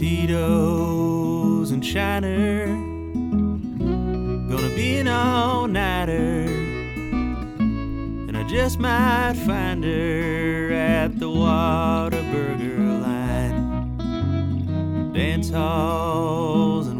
Tito's and Shiner. Gonna be an all nighter. And I just might find her at the Whataburger line. Dance halls and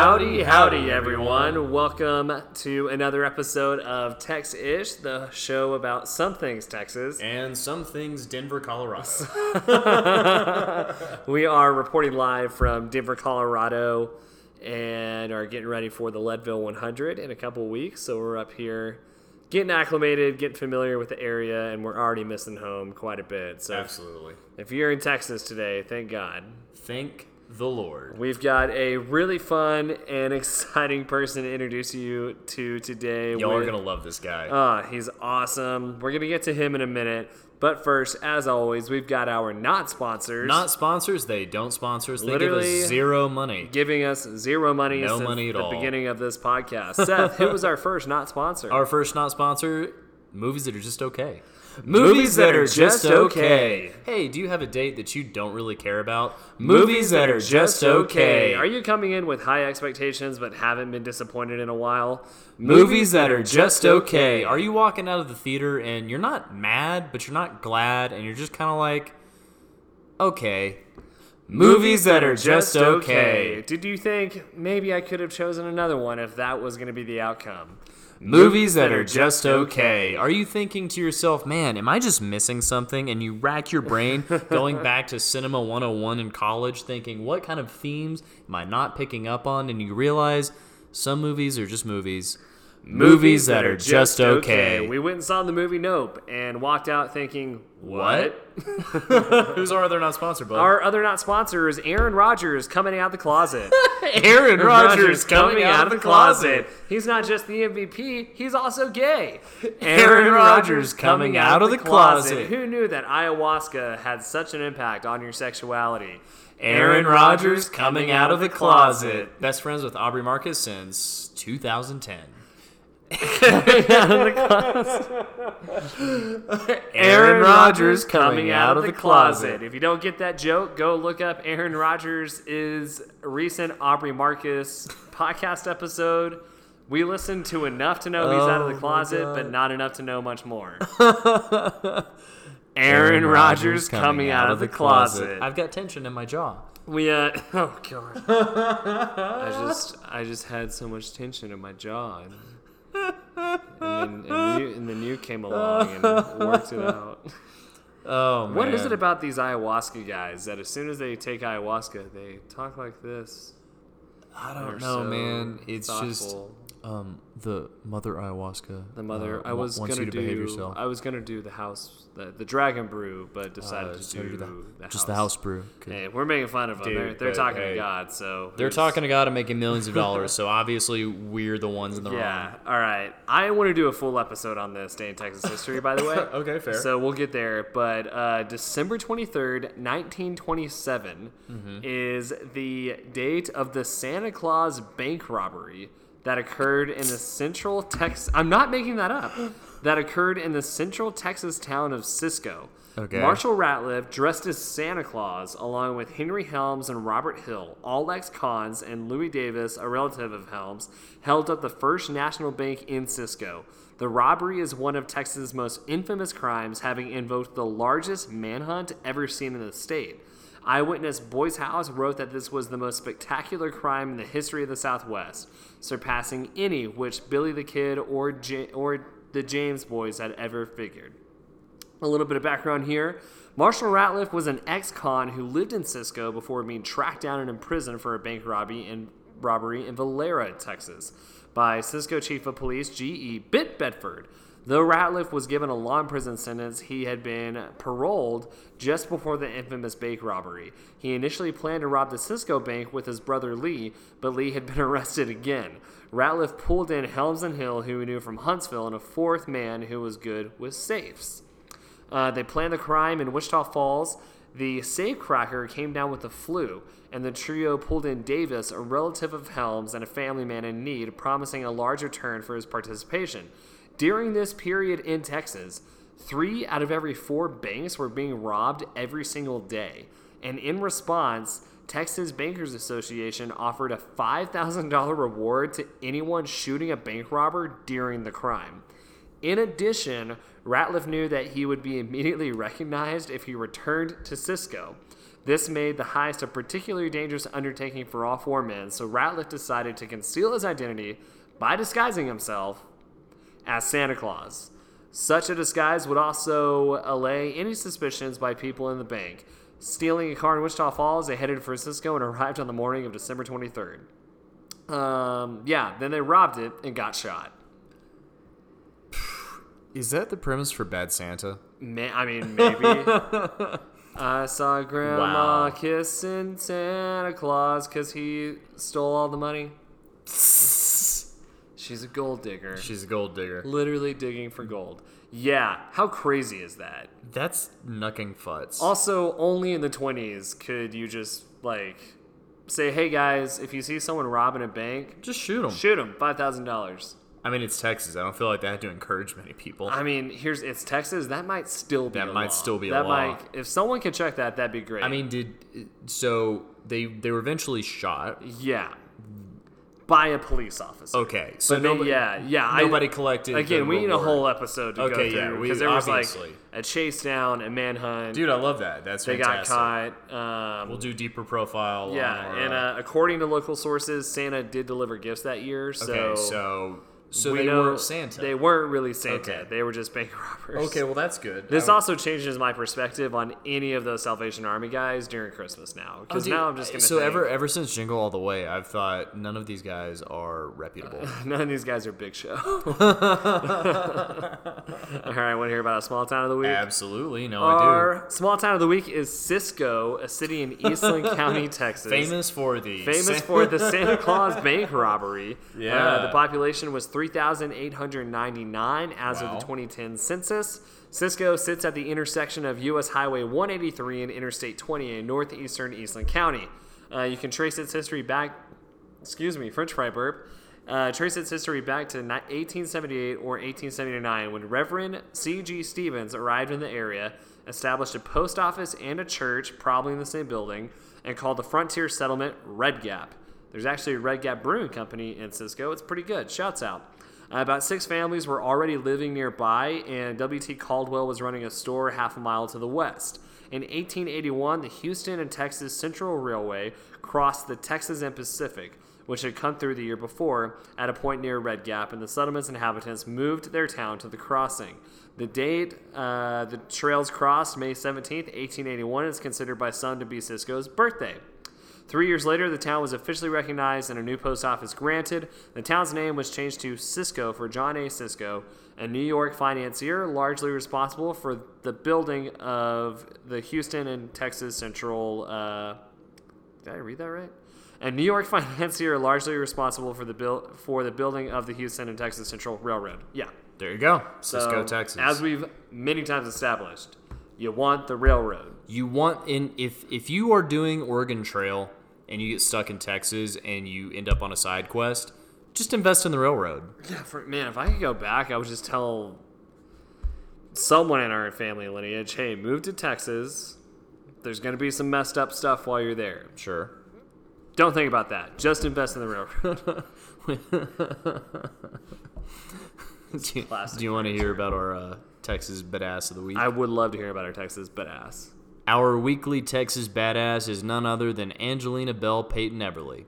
Howdy, howdy, everyone. Welcome to another episode of Tex Ish, the show about some things Texas. And some things Denver, Colorado. We are reporting live from Denver, Colorado, and are getting ready for the Leadville 100 in a couple weeks. So we're up here getting acclimated, getting familiar with the area, and we're already missing home quite a bit. So Absolutely. if you're in Texas today, thank God. Thank the Lord. We've got a really fun and exciting person to introduce you to today. Y'all are going to love this guy. Ah, he's awesome. We're going to get to him in a minute. But first, as always, we've got our not sponsors Not sponsors. They don't sponsor us. They Literally- give us zero money. giving us zero money No since money at the all. beginning of this podcast. Seth, who was our first not sponsor? Our first not sponsor, movies that are just okay. Movies that are just okay. Hey, do you have a date that you don't really care about? Movies that are just okay. Are you coming in with high expectations but haven't been disappointed in a while? Movies that are just okay. Are you walking out of the theater and you're not mad, but you're not glad, and you're just kind of like, okay. Movies that are just okay. Did you think maybe I could have chosen another one if that was going to be the outcome? Movies that are just okay. Are you thinking to yourself, man, am I just missing something? And you rack your brain going back to Cinema 101 in college, thinking, what kind of themes am I not picking up on? And you realize some movies are just movies. Movies that are just okay. We went and saw the movie Nope and walked out thinking, What? Who's our other not sponsored, bud? Our other not sponsor is Aaron Rodgers coming out the closet. Aaron Rodgers coming out of the closet. He's not just the MVP, he's also gay. Aaron Rodgers coming out of the closet. Who knew that ayahuasca had such an impact on your sexuality? Aaron Rodgers coming out of the closet. Best friends with Aubrey Marcus since 2010. Aaron Rodgers coming out of the closet. If you don't get that joke, go look up Aaron Rodgers' is recent Aubrey Marcus podcast episode. We listened to enough to know he's out of the closet, but not enough to know much more. Aaron Rodgers coming out of the closet. I've got tension in my jaw. We uh oh god. I just I just had so much tension in my jaw. And, then, and, you, and then you came along and worked it out. Oh man. What is it about these ayahuasca guys that as soon as they take ayahuasca, they talk like this? I don't know, so man. It's just thoughtful. Um the mother ayahuasca. the mother. uh, I was wants gonna you to do. behave yourself. I was gonna do the house, the, the dragon brew, but decided Uh, to so do do the, the- just the house brew. 'cause Hey, we're making fun of them. Dude, they're they're but, talking to God, so They're who's- talking to God and making millions of dollars, so obviously we're the ones in the wrong. Yeah. All right. I want to do a full episode on this day in Texas history, by the way. Okay, fair. So we'll get there. But uh, December 23rd, 1927 Mm-hmm. is the date of the Santa Claus bank robbery that occurred in the central Texas. I'm not making that up. That occurred in the central Texas town of Cisco. Okay. Marshall Ratliff, dressed as Santa Claus, along with Henry Helms and Robert Hill, all ex cons, and Louis Davis, a relative of Helms, held up the first national bank in Cisco. The robbery is one of Texas' most infamous crimes, having invoked the largest manhunt ever seen in the state. Eyewitness Boyce House wrote that this was the most spectacular crime in the history of the Southwest, surpassing any which Billy the Kid or, J- or the James boys had ever figured. A little bit of background here. Marshall Ratliff was an ex-con who lived in Cisco before being tracked down and imprisoned for a bank robbery in, robbery in Valera, Texas, by Cisco Chief of Police G.E. Bitt Bedford. Though Ratliff was given a long prison sentence, he had been paroled just before the infamous bank robbery. He initially planned to rob the Cisco bank with his brother Lee, but Lee had been arrested again. Ratliff pulled in Helms and Hill, who he knew from Huntsville, and a fourth man who was good with safes. Uh, they planned the crime in Wichita Falls. The safecracker came down with the flu, and the trio pulled in Davis, a relative of Helms and a family man in need, promising a large return for his participation. During this period in Texas, three out of every four banks were being robbed every single day. And in response, Texas Bankers Association offered a $5,000 reward to anyone shooting a bank robber during the crime. In addition, Ratliff knew that he would be immediately recognized if he returned to Cisco. This made the heist a particularly dangerous undertaking for all four men, so Ratliff decided to conceal his identity by disguising himself as Santa Claus. Such a disguise would also allay any suspicions by people in the bank. Stealing a car in Wichita Falls, they headed for Cisco and arrived on the morning of December 23rd. Um, yeah, then they robbed it and got shot. Is that the premise for Bad Santa? May, I mean, maybe. I saw Grandma Wow. kissing Santa Claus because he stole all the money. She's a gold digger. She's a gold digger. literally digging for gold. Yeah, how crazy is that? That's knucking futs. Also, only in the 20s could you just, like, say, hey guys, if you see someone robbing a bank, Just shoot them. shoot them, $5,000. I mean, it's Texas. I don't feel like they had to encourage many people. I mean, here's it's Texas. That might still be That might law. still be a that law. Might, if someone could check that, that'd be great. I mean, did so they they were eventually shot. yeah, by a police officer. Okay, so But nobody, yeah, yeah. I- nobody collected. Again, we need a whole episode to Okay, go yeah, through because there was obviously. like a chase down, a manhunt. Dude, I love that. That's they fantastic. got caught. Um, We'll do deeper profile. yeah, our, and uh, according to local sources, Santa did deliver gifts that year. So, okay, so so we they know were Santa. They weren't really Santa. Okay. They were just bank robbers. okay, well that's good. This I- also changes my perspective on any of those Salvation Army guys during Christmas now. Oh, Because dude, now I'm just gonna. So think, ever ever since Jingle All the Way, I've thought none of these guys are reputable. none of these guys are big show. All right, I want to hear about a small town of the week? Absolutely, no, I Our small town of the week is Cisco, a city in Eastland County. Texas. Famous for the famous for the Santa Claus bank robbery. Yeah. Uh, the population was 3,899 as of the 2010 census. Cisco sits at the intersection of U.S. Highway 183 and Interstate 20 in northeastern Eastland County. Uh, you can trace its history back, excuse me, French fry burp. Uh, trace its history back to 1878 or 1879 when Reverend C.G. Stevens arrived in the area, established a post office and a church, probably in the same building, and called the frontier settlement Red Gap. There's actually a Red Gap Brewing Company in Cisco. It's pretty good. Shouts out. Uh, about six families were already living nearby, and W.T. Caldwell was running a store half a mile to the west. In 1881, the Houston and Texas Central Railway crossed the Texas and Pacific, which had come through the year before at a point near Red Gap, and the settlement's inhabitants moved their town to the crossing. The date uh, the trails crossed, May 17, 1881, is considered by some to be Cisco's birthday. Three years later, the town was officially recognized and a new post office granted. The town's name was changed to Cisco for John A. Cisco, a New York financier largely responsible for the building of the Houston and Texas Central. Uh, did I read that right? A New York financier largely responsible for the build for the building of the Houston and Texas Central Railroad. Yeah. There you go, Cisco, So, Texas. As we've many times established, you want the railroad. you want in if if you are doing Oregon Trail and you get stuck in Texas and you end up on a side quest, just invest in the railroad. Yeah, for, man, if I could go back, I would just tell someone in our family lineage, hey, move to Texas. There's going to be some messed up stuff while you're there. Sure. Don't think about that. Just invest in the railroad. do you, do you want to hear about our uh, Texas badass of the week? I would love to hear about our Texas badass. Our weekly Texas badass is none other than Angelina Belle Peyton Eberly.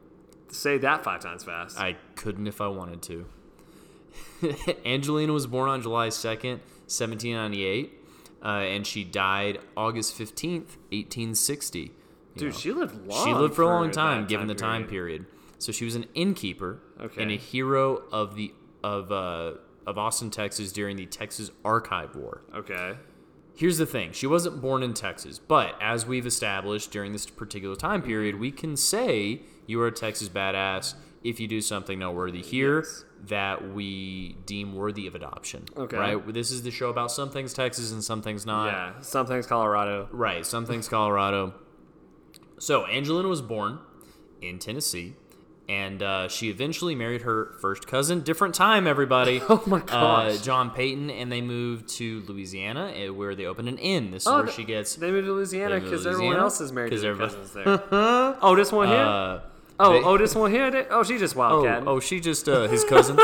Say that five times fast. I couldn't if I wanted to. Angelina was born on July 2nd, 1798, uh, and she died August 15th, 1860. You Dude, know. she lived long. she lived for a long time, given the time period. So she was an innkeeper Okay. and a hero of the of uh, of Austin, Texas during the Texas Archive War. Okay. Here's the thing: she wasn't born in Texas, but as we've established during this particular time period, we can say you are a Texas badass if you do something noteworthy here Yes. that we deem worthy of adoption. Okay. Right? This is the show about some things Texas and some things not. yeah, some things Colorado. Right. Some things Colorado. So Angelina was born in Tennessee. And uh, she eventually married her first cousin. Different time, everybody. Oh my Uh. John Peyton, and they moved to Louisiana, eh, where they opened an inn. This is Oh, where she gets. They moved to Louisiana They moved to because everyone else is married to 'Cause their everybody- cousins there. oh, this one here. Uh, oh, they- oh, this one here. They- Oh, she just Oh, wildcat. oh, she just uh, his cousin.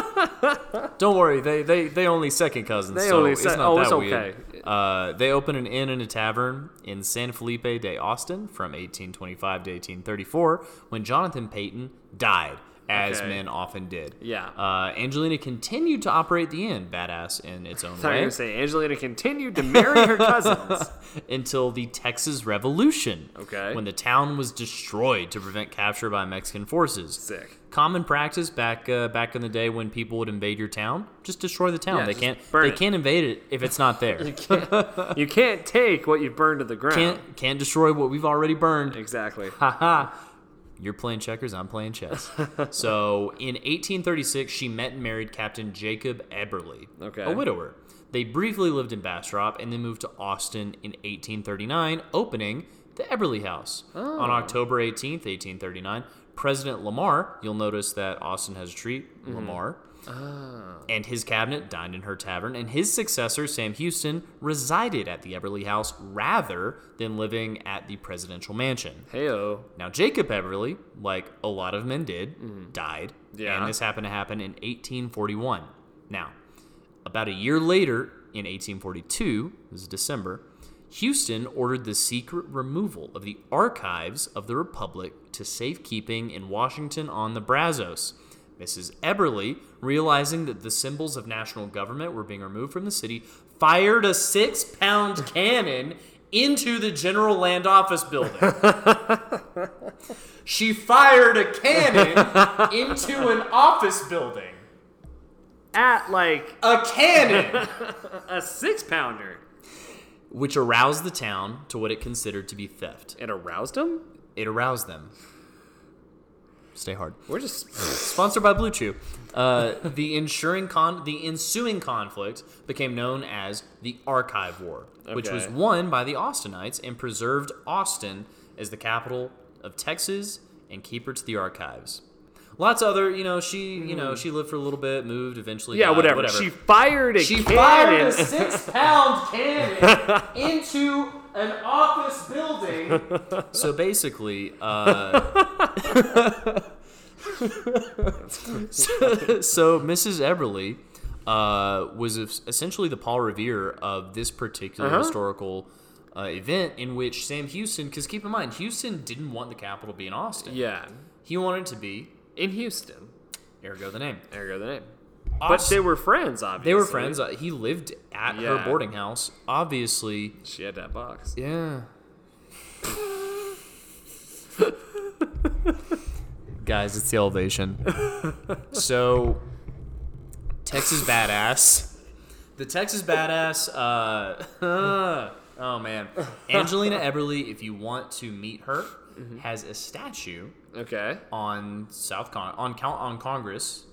Don't worry, they they they only second cousins. They so only it's se- not oh, that it's weird. Uh, they opened an inn and a tavern in San Felipe de Austin from 1825 to 1834 when Jonathan Peyton died, as Okay. men often did. Yeah. Uh, Angelina continued to operate the inn, badass in its own I thought you were way, gonna say Angelina continued to marry her cousins. until the Texas Revolution. Okay. When the town was destroyed to prevent capture by Mexican forces. Sick. Common practice back uh, back in the day when people would invade your town. Just destroy the town. Yeah, they can't burn they it. can't invade it if it's not there. You can't take what you've burned to the ground. can't can't destroy what we've already burned. Exactly. Haha. You're playing checkers, I'm playing chess. so, in 1836, she met and married Captain Jacob Eberly, Okay. a widower. They briefly lived in Bastrop and then moved to Austin in 1839, opening the Eberly House. Oh. On October 18th, 1839, President Lamar, you'll notice that Austin has a tree, Mm-hmm. Lamar, Ah. and his cabinet dined in her tavern, and his successor, Sam Houston, resided at the Eberly House rather than living at the presidential mansion. Heyo. Now, Jacob Eberly, like a lot of men did, died. Mm-hmm. Yeah. And this happened to happen in 1841. Now, about a year later, in 1842, this is December, Houston ordered the secret removal of the archives of the Republic to safekeeping in Washington on the Brazos. Mrs. Eberly, realizing that the symbols of national government were being removed from the city, fired a six pound cannon into the General Land Office building. she fired a cannon into an office building. At like A cannon! a six pounder. Which aroused the town to what it considered to be theft. It aroused them? It aroused them. Stay hard. We're just Sponsored by BlueChew. Uh, the ensuring con- the ensuing conflict became known as the Archive War, which was won by the Austinites and preserved Austin as the capital of Texas and keeper to the archives. Lots of other, you know, she, you know, she lived for a little bit, moved, eventually. Hmm. yeah, died, whatever. whatever. She fired a She cannon. fired a six pound cannon into an office building. So basically, uh, so, so Mrs. Eberly uh, was essentially the Paul Revere of this particular Uh-huh. historical uh, event in which Sam Houston, because keep in mind, Houston didn't want the capital to be in Austin. yeah, He wanted it to be, in Houston. ergo the name. There you go the name. But they were friends, obviously. They were friends. Uh, he lived at Yeah. her boarding house. Obviously, She had that box. yeah. Guys, it's the elevation. so, Texas badass. The Texas badass. Uh, oh man, Angelina Eberly. If you want to meet her, Mm-hmm. has a statue Okay. on South Con on Count on Congress,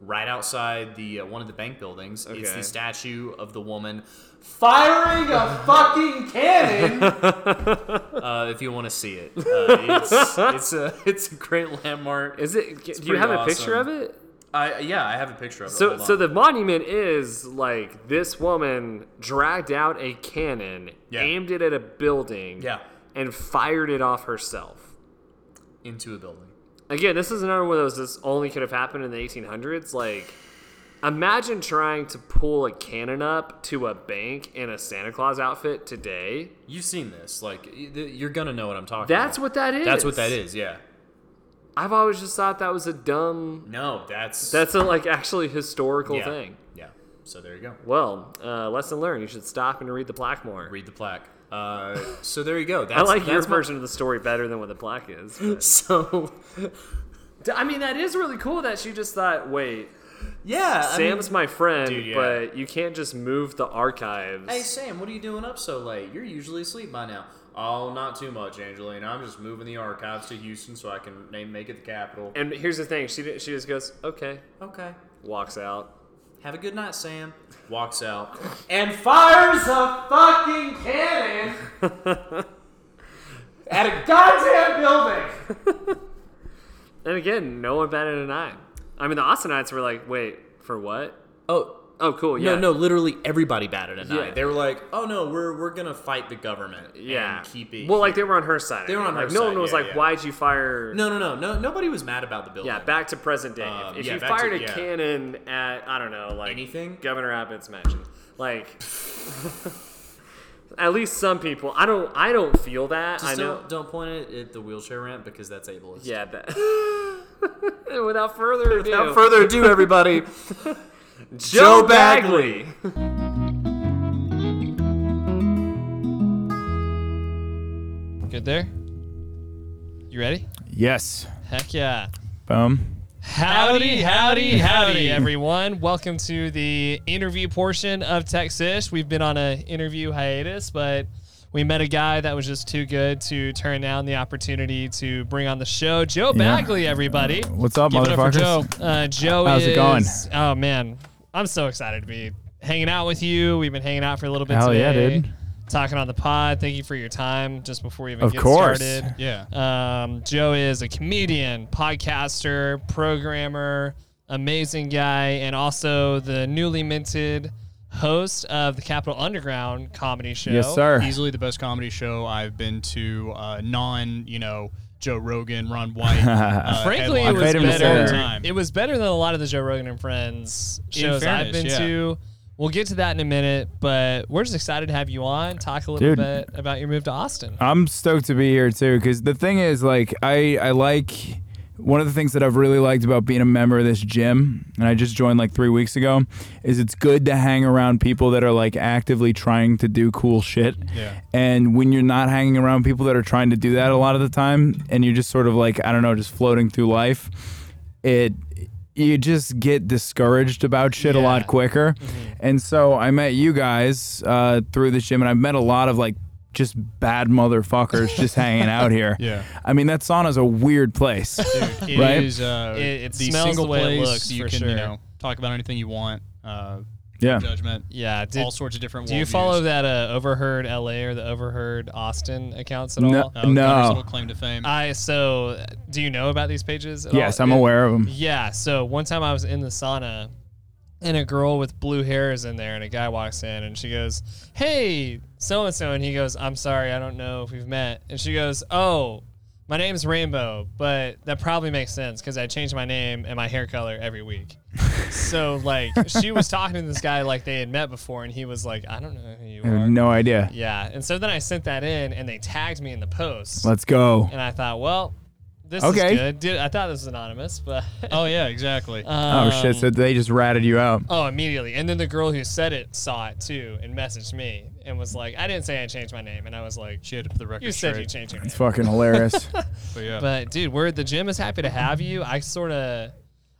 right outside the uh, one of the bank buildings. It's the statue of the woman firing a fucking cannon. uh, if you want to see it, uh, it's it's a it's a great landmark. Is it? do you have a picture of it? I yeah, I have a picture of it. So, so the monument is like this woman dragged out a cannon, Yeah. aimed it at a building, Yeah. and fired it off herself. Into a building. Again, this is another one of those. This only could have happened in the 1800s. Like, imagine trying to pull a cannon up to a bank in a Santa Claus outfit today. You've seen this, like you're gonna know what I'm talking. That's about. what that is. That's what that is. Yeah. I've always just thought that was a dumb. No, that's That's a like actually historical yeah. thing. Yeah. So there you go. Well, uh, lesson learned. You should stop and read the plaque more. Read the plaque. Uh, so there you go. That's, I like your my- version of the story better than what the plaque is. but- So I mean, that is really cool that she just thought, wait, yeah, I mean- Sam's my friend, Dude, yeah. but you can't just move the archives. Hey Sam, what are you doing up so late? You're usually asleep by now. Oh, not too much, Angelina. I'm just moving the archives to Houston so I can name, make it the capital. And here's the thing: she she just goes, "Okay," Okay. walks out. Have a good night, Sam. Walks out and fires a fucking cannon at a goddamn building. And again, no one batted an eye. I mean, the Austinites were like, "Wait, for what?" Oh, Oh, cool. Yeah. no, no, literally everybody batted an Yeah. eye. They were like, "Oh no, we're we're gonna fight the government Yeah. and keep it." Well, like they were on her side. They were on like, her No side, one was yeah, like, yeah. "Why'd you fire?" no, no, no, no, nobody was mad about the building. Yeah, back to present day. Um, if you back to- fired a cannon at I don't know, like Anything? Governor Abbott's mansion, like at least some people. I don't. I don't feel that. Just I know. don't, don't point it at the wheelchair ramp because that's ableist. Yeah. That. Without further ado, Without further ado, everybody, Joe Bagley. Good there? You ready? Yes. Heck yeah. Boom. Howdy, howdy, howdy, everyone. Welcome to the interview portion of Texas. We've been on an interview hiatus, but we met a guy that was just too good to turn down the opportunity to bring on the show. Joe Yeah. Bagley, everybody. What's up, Give it up for motherfuckers? Joe. Uh, Joe How's is, it going? Oh, man. I'm so excited to be hanging out with you. We've been hanging out for a little bit Hell yeah, dude. Talking on the pod. Thank you for your time just before we even Of get course. started. Yeah. Um, Joe is a comedian, podcaster, programmer, amazing guy, and also the newly minted host of the Capital Underground comedy show. Yes, sir. Easily the best comedy show I've been to. Uh, non, you know, Joe Rogan, Ron White. Uh, Frankly, it was paid him to say better. It was better than a lot of the Joe Rogan and Friends In shows I've been yeah. to. We'll get to that in a minute, but we're just excited to have you on. Talk a little Dude. bit about your move to Austin. I'm stoked to be here too, because the thing is, like, I I like one of the things that I've really liked about being a member of this gym, and I just joined like three weeks ago, is it's good to hang around people that are like actively trying to do cool shit. Yeah. And when you're not hanging around people that are trying to do that a lot of the time, and you're just sort of like I don't know, just floating through life, it you just get discouraged about shit a lot quicker. And so I met you guys uh, through this gym, and I've met a lot of like just bad motherfuckers just hanging out here. Yeah. I mean, that sauna's a weird place. It Right? is, uh, It- it the smells single the way it place looks, you for can, sure. you know, talk about anything you want. Uh, yeah. judgment. Yeah. Did, all sorts of different. do you worldviews. follow that uh, Overheard LA or the Overheard Austin accounts at No. all? Oh, Connor's No. little claim to fame. I so do you know about these pages? At Yes, all? I'm It- aware of them. Yeah. So one time I was in the sauna, and a girl with blue hair is in there, and a guy walks in, and she goes, "Hey, so and so," and he goes, "I'm sorry, I don't know if we've met," and she goes, "Oh." My name's Rainbow, but that probably makes sense because I change my name and my hair color every week. so, like, she was talking to this guy like they had met before, and he was like, I don't know who you I are. have no idea. Yeah. And so then I sent that in, and they tagged me in the post. Let's go. And I thought, well, this Okay. is good. Dude, I thought this was anonymous, but oh yeah, exactly. Oh shit! um, So they just ratted you out. oh, immediately. And then the girl who said it saw it too and messaged me and was like, I didn't say I changed my name, and I was like, she had to put the record you said straight. you changed your name. It's fucking hilarious. But yeah. But dude, we're the gym is happy to have you. I sort of.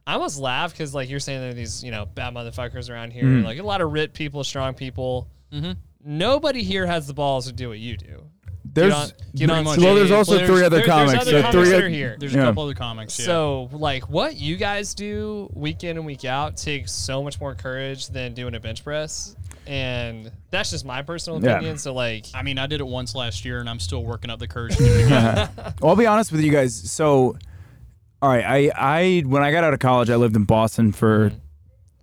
I almost laugh because like you're saying there are these you know bad motherfuckers around here, Mm. like a lot of ripped people, strong people. Mhm. Nobody here has the balls to do what you do. There's get on, get on much. well, there's stage. also Well, three there's- other there- there's comics. other so comics three that are here. There's Yeah. a couple other comics. Yeah. So, like, what you guys do week in and week out takes so much more courage than doing a bench press. And that's just my personal Yeah. opinion. So, like, I mean, I did it once last year, and I'm still working up the courage to do it again. Well, I'll be honest with you guys. So, all right, I, I when I got out of college, I lived in Boston for Mm-hmm.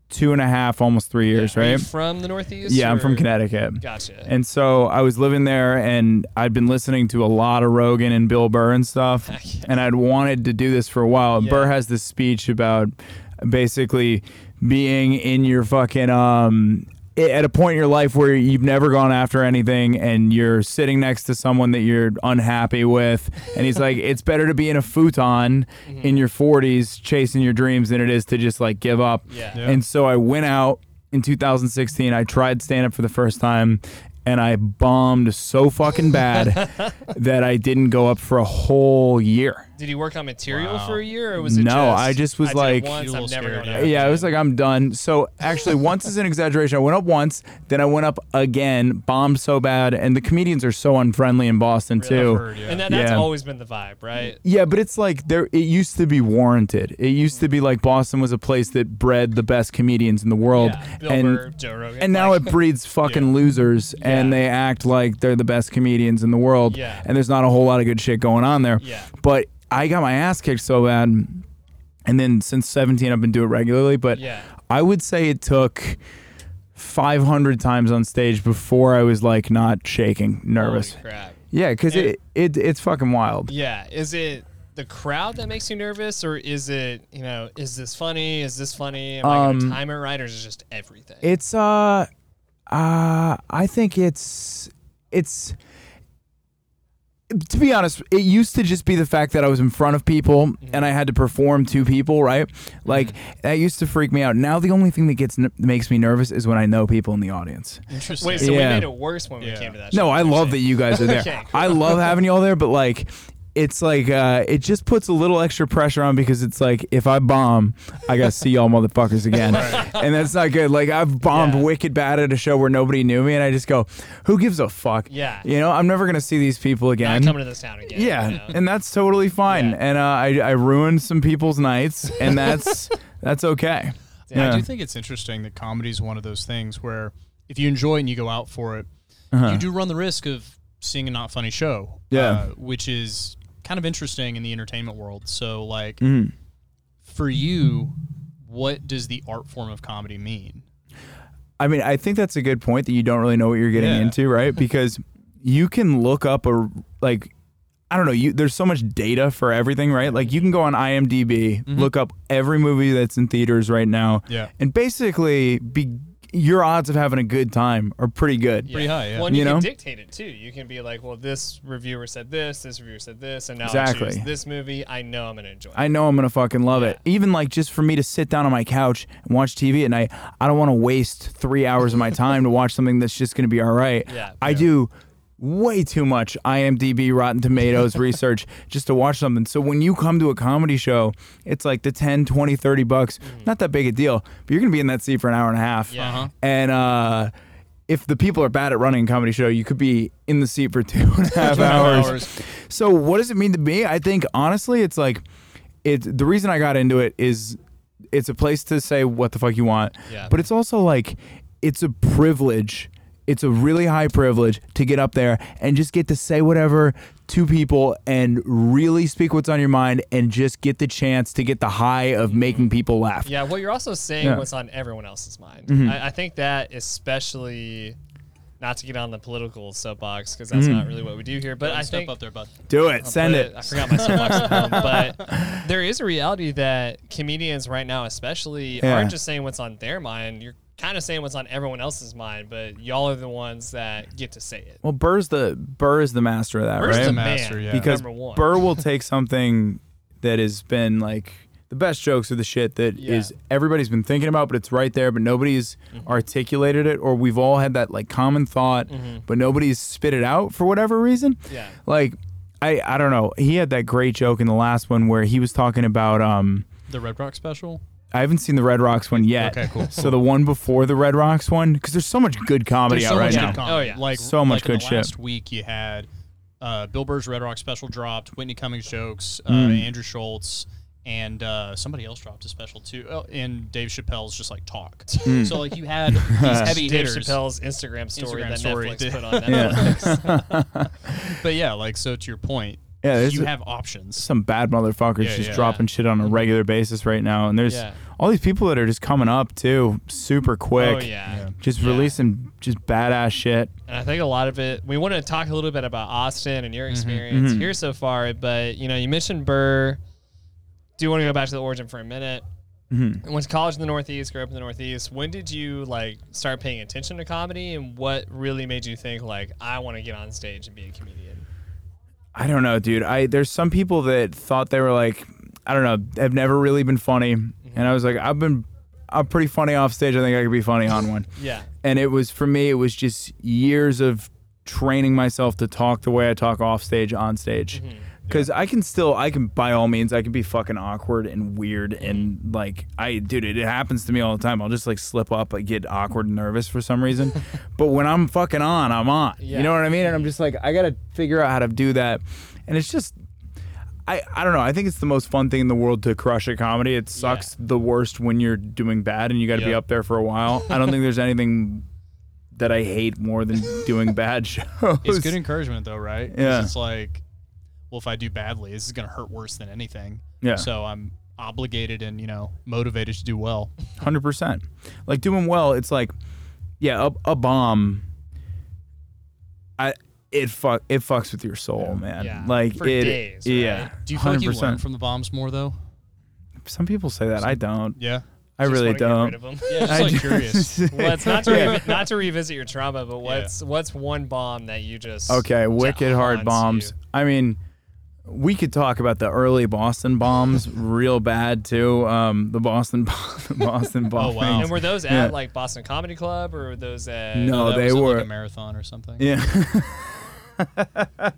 Two and a half, almost three years, you right? from the Northeast? Yeah, I'm from Connecticut. Gotcha. And so I was living there, and I'd been listening to a lot of Rogan and Bill Burr and stuff, Yeah. and I'd wanted to do this for a while. Yeah. Burr has this speech about basically being in your fucking um at a point in your life where you've never gone after anything and you're sitting next to someone that you're unhappy with and he's like it's better to be in a futon Mm-hmm. in your 40s chasing your dreams than it is to just like give up Yeah. Yeah. and so I went out in 2016. I tried stand up for the first time and I bombed so fucking bad that I didn't go up for a whole year. Did he work on material Wow. for a year, or was it No, just, I just was did it like- once, You're a I'm little never scared, going yeah. out Yeah, it was like I'm done. So actually, once is an exaggeration. I went up once, then I went up again, bombed so bad, and the comedians are so unfriendly in Boston I've too. heard, yeah. and that, that's Yeah. always been the vibe, right? Yeah, but it's like there. It used to be warranted. It used to be mm. like Boston was a place that bred the best comedians in the world, Yeah, Bill and Burr, Joe Rogan, and now like, it breeds fucking losers, and Yeah. they act like they're the best comedians in the world. Yeah. and there's not a whole lot of good shit going on there. Yeah. but I got my ass kicked so bad, and then since 17, I've been doing it regularly. But Yeah. I would say it took 500 times on stage before I was like not shaking, nervous. Holy crap. Yeah, because And- it, it it's fucking wild. Yeah. Is it the crowd that makes you nervous, or is it you know is this funny? Is this funny? Am I Um, going to time it right, or is it just everything? It's uh, uh, I think it's it's. To be honest, it used to just be the fact that I was in front of people and I had to perform to people, right? Mm-hmm. Like that used to freak me out. Now the only thing that gets n- makes me nervous is when I know people in the audience. Interesting. Wait, so Yeah. we made it worse when we came to that. No, I you're love that you guys are there. Okay, I love having you all there, but like it's like uh it just puts a little extra pressure on because it's like if I bomb, I gotta see y'all motherfuckers again. And that's not good. Like I've bombed Yeah. wicked bad at a show where nobody knew me and I just go, Who gives a fuck? Yeah. You know, I'm never gonna see these people again. Not again. coming to this town again. yeah, you know? and that's totally fine. Yeah. And uh, I I ruined some people's nights and that's that's okay. Yeah, I do think it's interesting that comedy is one of those things where if you enjoy it and you go out for it, Uh-huh. you do run the risk of seeing a not funny show. Yeah. uh, which is kind of interesting in the entertainment world. So, like, Mhm. for you, what does the art form of comedy mean? I mean, I think that's a good point that you don't really know what you're getting Yeah. into, right? Because you can look up a like I don't know, you there's so much data for everything, right? Like you can go on IMDb, look up every movie that's in theaters right now, Yeah. and basically be your odds of having a good time are pretty good. Pretty high, yeah. Well, and You you, know? can dictate it too. You can be like, well, this reviewer said this, this reviewer said this, and now Exactly. choose this movie. I know I'm gonna enjoy. I it. know I'm gonna fucking love it. Even like just for me to sit down on my couch and watch TV at night, I don't want to waste three hours of my time to watch something that's just gonna be all right. Yeah. I do way too much IMDb, Rotten Tomatoes research just to watch something. So when you come to a comedy show, it's like the 10, 20, 30 bucks, not that big a deal, but you're gonna be in that seat for an hour and a half. Yeah. Uh-huh. And uh if the people are bad at running a comedy show, you could be in the seat for two and a half hours. hours. So what does it mean to me? I think honestly, it's like it's the reason I got into it is it's a place to say what the fuck you want. Yeah. But it's also like it's a privilege. It's a really high privilege to get up there and just get to say whatever to people and really speak what's on your mind and just get the chance to get the high of making people laugh. Yeah, well, you're also saying Yeah. Mm-hmm. what's on everyone else's mind. I, I think that especially, not to get on the political soapbox because that's Mm-hmm. not really what we do here, but I Step think up there, bud. Do it. Send but it. I forgot my soapbox home, but there is a reality that comedians right now, especially, Yeah. aren't just saying what's on their mind. You're kind of saying what's on everyone else's mind, but y'all are the ones that get to say it. Well, Burr's the Burr is the master of that, Burr's right? the Master, man, yeah. because number one. Burr will take something that has been like the best jokes are the shit that is Yeah. everybody's been thinking about, but it's right there, but nobody's articulated it, or we've all had that like common thought, but nobody's spit it out for whatever reason. Yeah. Like, I I don't know. He had that great joke in the last one where he was talking about um. The Red Rock special? I haven't seen the Red Rocks one yet. Okay, cool. So the one before the Red Rocks one, because there's so much good comedy There's out so right much now. good comedy. Oh, yeah. Like So much like in good the shit. Last week you had uh, Bill Burr's Red Rock special dropped, Whitney Cummings jokes, uh, Mm. Andrew Schulz, and uh, somebody else dropped a special too. Oh, and Dave Chappelle's just like talk. Mm. So like you had these heavy Dave hitters. Chappelle's Instagram story Instagram that story Netflix did- put on Netflix. But yeah, like so to your point, Yeah, there's you a- have options. some bad motherfuckers Yeah, just yeah. dropping shit on a regular basis right now, and there's Yeah. all these people that are just coming up too, super quick. Oh yeah. Just Yeah. releasing just badass shit. And I think a lot of it, we want to talk a little bit about Austin and your Mm-hmm. experience here so far. But, you know, you mentioned Burr. Do you want to go back to the origin for a minute? Mm-hmm. Went to college in the Northeast, grew up in the Northeast. When did you, like, start paying attention to comedy? And what really made you think, like, I want to get on stage and be a comedian? I don't know, dude. I there's some people that thought they were like, I don't know, have never really been funny, mm-hmm. and I was like, I've been, I'm pretty funny off stage. I think I could be funny on one. Yeah. and it was for me it was just years of training myself to talk the way i talk off stage on stage mm-hmm. Because I can still, I can by all means, I can be fucking awkward and weird mm-hmm. and like I, dude, it, it happens to me all the time. I'll just like slip up, I get awkward and nervous for some reason. but when I'm fucking on, I'm on. Yeah. You know what I mean? And I'm just like, I gotta figure out how to do that. And it's just, I, I don't know. I think it's the most fun thing in the world to crush a comedy. It sucks the worst when you're doing bad and you got to be up there for a while. I don't think there's anything that I hate more than doing bad shows. It's good encouragement though, right? Yeah. It's like, well, if I do badly, this is gonna hurt worse than anything. Yeah. So I'm obligated and you know motivated to do well. Hundred percent. Like doing well, it's like, yeah, a, a bomb. I it fuck it fucks with your soul, man. Yeah, Like for it. days, yeah. right? Do you feel like you 100%. learn from the bombs more though? Some people say that. I don't. Yeah. I Just really don't. rid of 'em. Yeah, just I like just- curious. Well, not to Yeah. revi- not to revisit your trauma, but what's what's one bomb that you just Okay, wicked hard bombs. you? I mean, we could talk about the early Boston bombs real bad too. Um, the Boston the Boston bombings. wow. And were those at Yeah. like Boston Comedy Club or were those at No, that they was were. like a marathon or something. Yeah.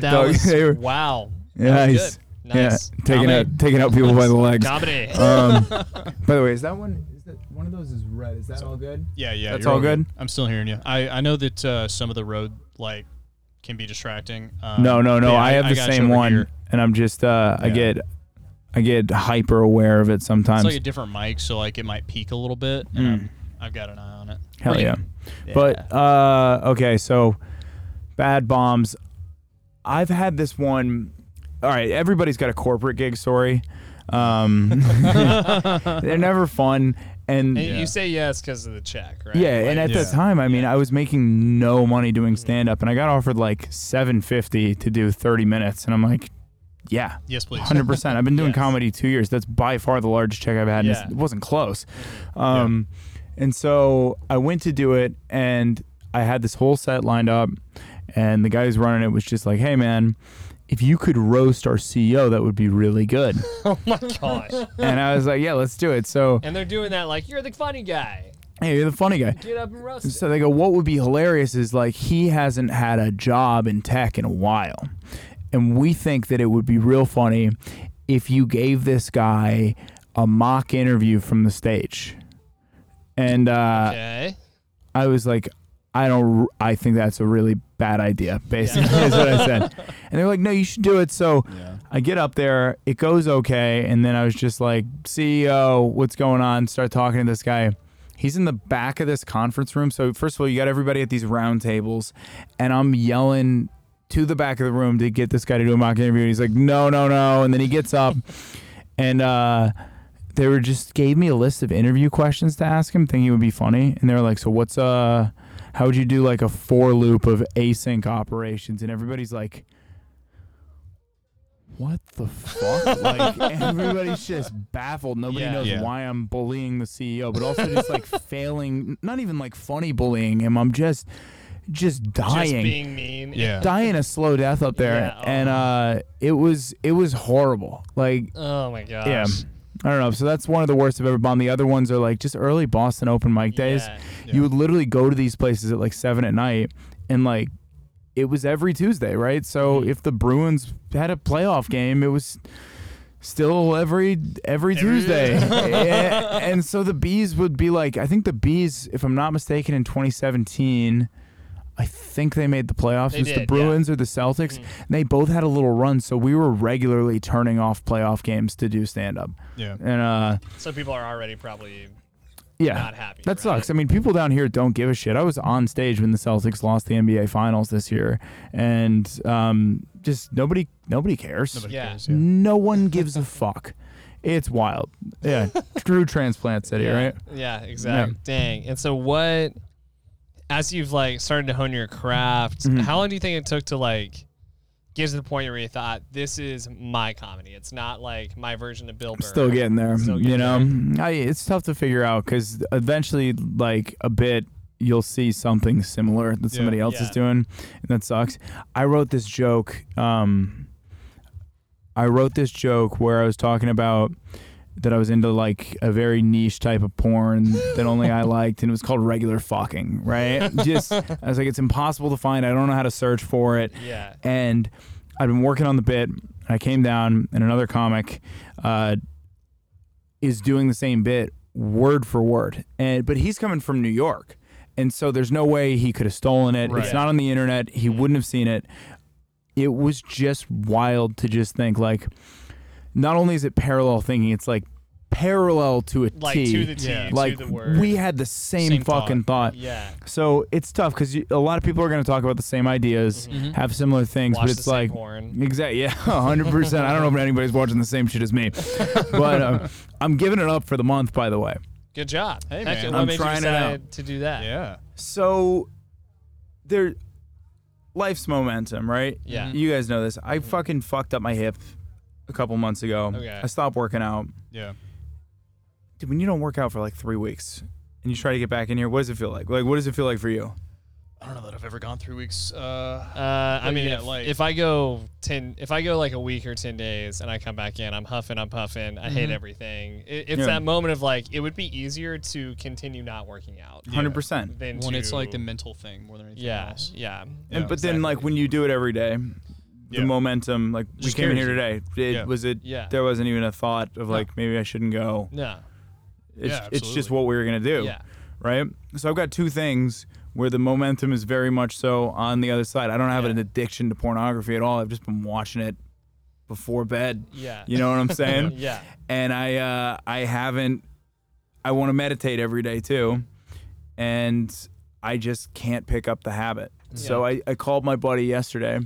That Dog, was they were- wow. Nice. Good. Nice. Yeah. Taking Comedy. out taking out people by the legs. Comedy. Um, by the way, is that one? Is that one of those is red? Is that all good? Yeah, yeah. That's you're all good? I'm still hearing you. I, I know that uh, some of the road like can be distracting. Um, no, no, no. yeah, I have the got you same one, here. and I'm just uh, I get I get hyper aware of it sometimes. It's like a different mic, so like it might peak a little bit. And Mm. I'm- I've got an eye on it. Hell We're yeah. But uh, okay, so bad bombs. I've had this one. All right, everybody's got a corporate gig story. Um, they're never fun, and And Yeah. you say yes because of the check, right? Yeah, and Like, at the time, I mean, I was making no money doing stand up, and I got offered like seven fifty to do thirty minutes, and I'm like, yeah, Yes, please. hundred percent. I've been doing Yes. comedy two years. That's by far the largest check I've had. and Yeah. It wasn't close. Um, and so I went to do it, and I had this whole set lined up, and the guy who's running it was just like, hey man. If you could roast our CEO, that would be really good. oh my gosh. and I was like, "Yeah, let's do it." So, And they're doing that like you're the funny guy. hey, you're the funny guy. Get up and roast. So they go, what would be hilarious is like he hasn't had a job in tech in a while. And we think that it would be real funny if you gave this guy a mock interview from the stage. And uh, Okay. I was like, I don't, I think that's a really bad idea, basically, is what I said. And they're like, no, you should do it. So I get up there, it goes okay. And then I was just like, CEO, what's going on? Start talking to this guy. He's in the back of this conference room. So, first of all, you got everybody at these round tables, and I'm yelling to the back of the room to get this guy to do a mock interview. And he's like, no, no, no. And then he gets up, and uh, they were just gave me a list of interview questions to ask him, thinking it would be funny. And they were like, so what's uh, how would you do like a for loop of async operations? And everybody's like, what the fuck? like everybody's just baffled. Nobody Yeah. knows Yeah. why I'm bullying the CEO, but also just like failing. Not even like funny bullying him. I'm just, just dying, Just being mean. Yeah. dying a slow death up there Yeah, oh. and uh it was it was horrible like Oh my gosh. yeah i don't know. So that's one of the worst i've ever bombed the other ones are like just early boston open mic days. Yeah. you would literally go to these places at like seven at night and like it was every tuesday right? So Mm-hmm. if the bruins had a playoff game it was still every every tuesday. And so the bees would be like i think the bees if i'm not mistaken in 2017 I think they made the playoffs. They it was the did, yeah. Bruins or the Celtics. And they both had a little run, so we were regularly turning off playoff games to do stand up. Yeah. And uh, So people are already probably yeah, not happy. that right? sucks. I mean, people down here don't give a shit. I was on stage when the Celtics lost the NBA Finals this year, and um, just nobody nobody cares. Nobody Yeah. cares, yeah. No one gives a fuck. It's wild. Yeah, true transplant city, yeah. right? Yeah, exactly. Dang. And so what as you've like started to hone your craft, Mhm. how long do you think it took to like get to the point where you thought this is my comedy? It's not like my version of Bill Burr. Still getting there. Still you getting know, I, it's tough to figure out because eventually, like a bit, you'll see something similar that somebody else is doing, and that sucks. I wrote this joke. Um, I wrote this joke where I was talking about that I was into like a very niche type of porn that only I liked, and it was called regular fucking. Right? Just I was like, it's impossible to find. I don't know how to search for it Yeah. and I've been working on the bit. I came down, and another comic uh, is doing the same bit word for word, and but he's coming from New York, and so there's no way he could have stolen it. Right. It's not on the internet. He wouldn't have seen it. It was just wild to just think like, not only is it parallel thinking, it's like parallel to a T. Like to the T, Yeah. to like the word. we had the same, Same fucking thought. yeah. So it's tough because a lot of people are going to talk about the same ideas, have similar things, Mm-hmm. Watch but the it's same like porn. exactly, yeah, hundred percent. I don't know if anybody's watching the same shit as me, but uh, I'm giving it up for the month. By the way, Good job. Hey, Heck, man. what I'm made trying you it decide to do that? Yeah. so there, life's momentum, right? Yeah. You guys know this. I fucking fucked up my hip a couple months ago. Okay. I stopped working out. Yeah. Dude, when you don't work out for like three weeks and you try to get back in here, what does it feel like? Like, what does it feel like for you? I don't know that I've ever gone three weeks. Uh, Uh, I mean, yeah, if, like- if I go ten, if I go like a week or ten days, and I come back in, I'm huffing, I'm puffing, I hate everything. It, it's Yeah. that moment of like, it would be easier to continue not working out Hundred percent. than when to, it's like the mental thing more than anything yeah, else. yeah, Yeah, but then, like when you do it every day, the Yeah. momentum, like we Just came in here today. It Yeah. was it. Yeah. There wasn't even a thought of like maybe I shouldn't go. no, It's, Yeah, it's just what we were gonna do. yeah, Right. So I've got two things where the momentum is very much so on the other side. I don't have an addiction to pornography at all. I've just been watching it before bed. yeah, You know what I'm saying? yeah, and I uh, I haven't. I want to meditate every day too, and I just can't pick up the habit. So I, I called my buddy yesterday,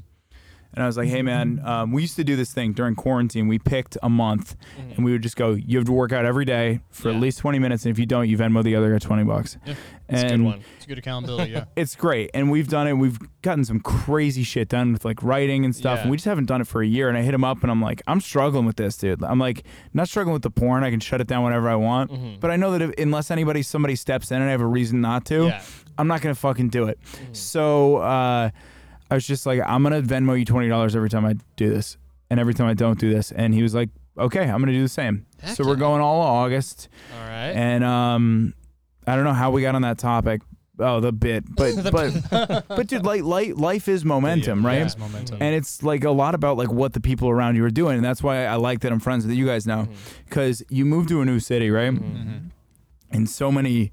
and I was like, "Hey man, um, we used to do this thing during quarantine. We picked a month, and we would just go. You have to work out every day for Yeah. at least 20 minutes, and if you don't, you Venmo the other guy 20 bucks. Yeah, it's a good one. It's good accountability. Yeah. it's great and we've done it we've gotten some crazy shit done with like writing and stuff Yeah. and we just haven't done it for a year and i hit him up and i'm like i'm struggling with this dude i'm like not struggling with the porn i can shut it down whenever i want but i know that if, unless anybody somebody steps in and i have a reason not to i'm not gonna fucking do it so uh i was just like i'm gonna venmo you $20 every time i do this and every time i don't do this and he was like okay i'm gonna do the same Heck so we're going all August, All right. and um, I don't know how we got on that topic. Oh, the bit, but but but dude, like, life is momentum, Yeah, right? it's momentum. And it's like a lot about like what the people around you are doing, and that's why I like that I'm friends with you guys now, Mm-hmm. because you move to a new city, right? And so many.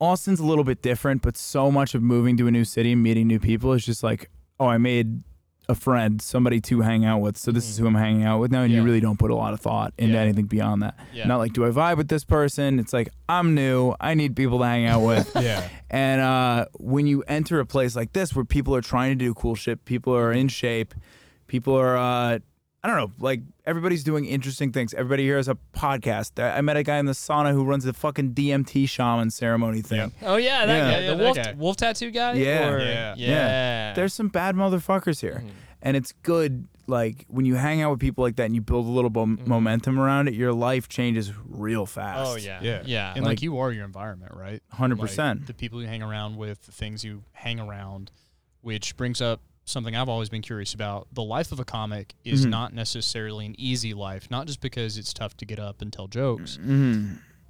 Austin's a little bit different, but so much of moving to a new city and meeting new people is just like, oh, I made a friend, somebody to hang out with. So this is who I'm hanging out with now, and you Mm-hmm. Really don't put a lot of thought into Yeah. anything beyond that. Yeah. Not like, do I vibe with this person? It's like I'm new. I need people to hang out with. yeah. And uh, when you enter a place like this where people are trying to do cool shit, people are in shape, people are, uh, I don't know, like everybody's doing interesting things. Everybody here has a podcast. I I met a guy in the sauna who runs the fucking DMT shaman ceremony thing. oh yeah, that Yeah. guy, Yeah, the that wolf, guy. wolf tattoo guy. Yeah. Or- Yeah. yeah. There's some bad motherfuckers here. Mm-hmm. And it's good, like, when you hang out with people like that and you build a little mo- mm-hmm. momentum around it, your life changes real fast. Oh yeah. Yeah. Yeah. And Like- like, you are your environment, right? 100%. Like, the people you hang around with, the things you hang around, which brings up something I've always been curious about. The life of a comic is Mm-hmm. not necessarily an easy life, not just because it's tough to get up and tell jokes.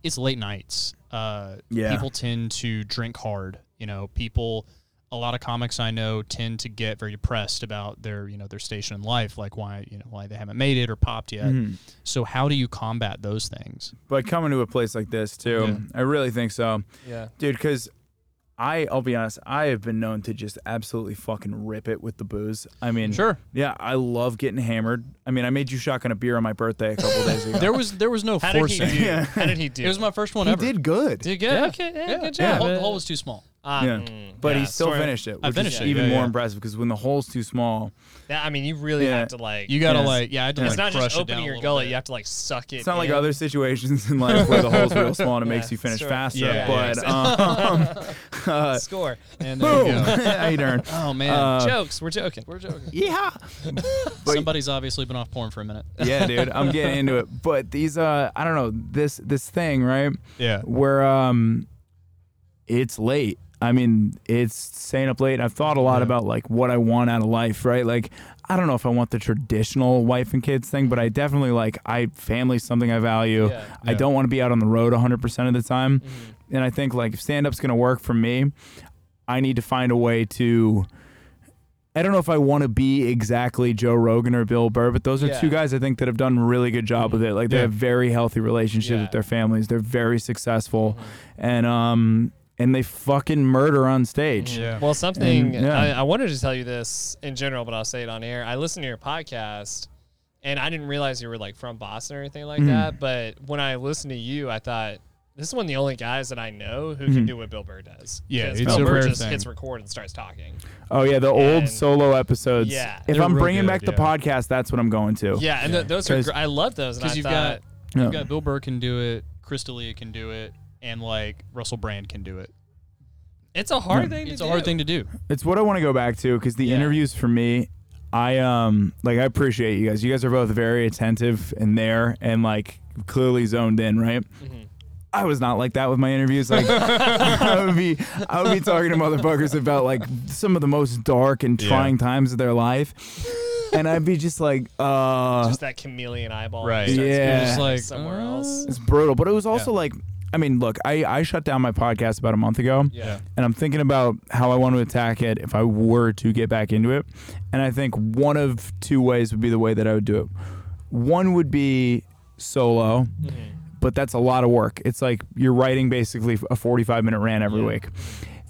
It's late nights. Uh, Yeah. People tend to drink hard. You know, people. A lot of comics I know tend to get very depressed about their, you know, their station in life, like why, you know, why they haven't made it or popped yet. Mm-hmm. So how do you combat those things? But coming to a place like this, too, I really think so. Yeah. Dude, because I, I'll be honest, I have been known to just absolutely fucking rip it with the booze. I mean, Sure. Yeah, I love getting hammered. I mean, I made you shotgun a beer on my birthday a couple days ago. There was there was no How did he forcing. do? How did he do? It was my first one he ever. did good. Did good. Yeah. Okay. Yeah, Yeah. Good The job. hole, the hole was too small. Ah, yeah, mm, but yeah, he still sort of- finished it, I which finished is it, even yeah, more yeah. impressive because when the hole's too small, Yeah, I mean, you really Yeah. have to like. You gotta Yes. like yeah, I had to Yeah. like it's not crush just it opening a your little gullet. bit. You have to like suck it. it's not like in. other situations in life where the hole's real small and it makes Yeah, you finish sure. faster. Yeah, but yeah, um, uh, score. And there you boom, go. how you doing? Oh man, Uh, Jokes. We're joking. We're joking. Yeah. But- somebody's obviously been off porn for a minute. yeah, dude, I'm getting into it. But these, uh, I don't know, this this thing, right? Yeah. Where um, it's late. I mean, it's staying up late. I've thought a lot about like what I want out of life, right? Like, I don't know if I want the traditional wife and kids thing, but I definitely like I family's something I value. Yeah. I don't want to be out on the road 100% of the time. And I think like if stand up's going to work for me, I need to find a way to I don't know if I want to be exactly Joe Rogan or Bill Burr, but those are Yeah. two guys I think that have done a really good job with it. Like they Yeah. have very healthy relationships Yeah. with their families. They're very successful, Mm-hmm. and um and they fucking murder on stage. Yeah. Well, something And, yeah. I, I wanted to tell you this in general, but I'll say it on air. I listened to your podcast, and I didn't realize you were like from Boston or anything like Mhm. that. But when I listened to you, I thought this is one of the only guys that I know who Mhm. can do what Bill Burr does. Yeah, 'Cause it's Bill a Burr just thing. hits record and starts talking. Oh yeah, the old solo episodes. Yeah. if I'm bringing good, back the podcast, that's what I'm going to. Yeah, and th- those are gr- I love those. Because you've thought, got you've got Bill Burr can do it, Chris D'Elia can do it, and like Russell Brand can do it. it's a hard Yeah. thing. It's to a hard do. thing to do. It's what I want to go back to because the Yeah. interviews for me, I um like I appreciate you guys. You guys are both very attentive and there and like clearly zoned in, right? Mm-hmm. I was not like that with my interviews. Like I would be, I would be talking to motherfuckers about like some of the most dark and Yeah. trying times of their life, and I'd be just like, uh, Just that chameleon eyeball. Right. starts Yeah. It's just like, somewhere uh, else. it's brutal. But it was also like, I mean, look, I I shut down my podcast about a month ago. Yeah. and I'm thinking about how I want to attack it if I were to get back into it. And I think one of two ways would be the way that I would do it. One would be solo, but that's a lot of work. It's like you're writing basically a 45 minute rant every week.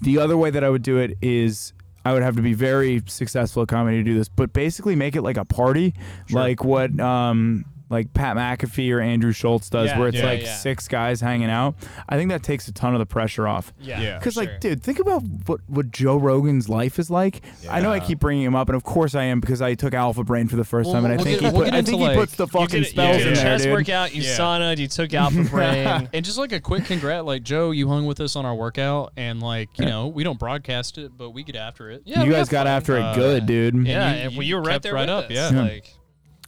The other way that I would do it is I would have to be very successful at comedy to do this, but basically make it like a party, like what um like Pat McAfee or Andrew Schulz does, Yeah, where it's yeah, like yeah. six guys hanging out. I think that takes a ton of the pressure off. Yeah. Yeah. Because, for like, sure. dude, think about what, what Joe Rogan's life is like. I know I Yeah. keep bringing him up, and of course I am because I took Alpha Brain for the first Well, time, and I we'll think get- he, we'll put, get I into, think he puts the You fucking did, spells you did in a there, chest dude. workout. You Yeah. sauna. You took Alpha Brain. And just like a quick congrat, like Joe, you hung with us on our workout, and like you know, we don't broadcast it, but we get after it. Yeah, you we guys have got fun. after it Uh, good, dude. Yeah, you- and you you were right kept there right with up, us. yeah. Yeah. Like,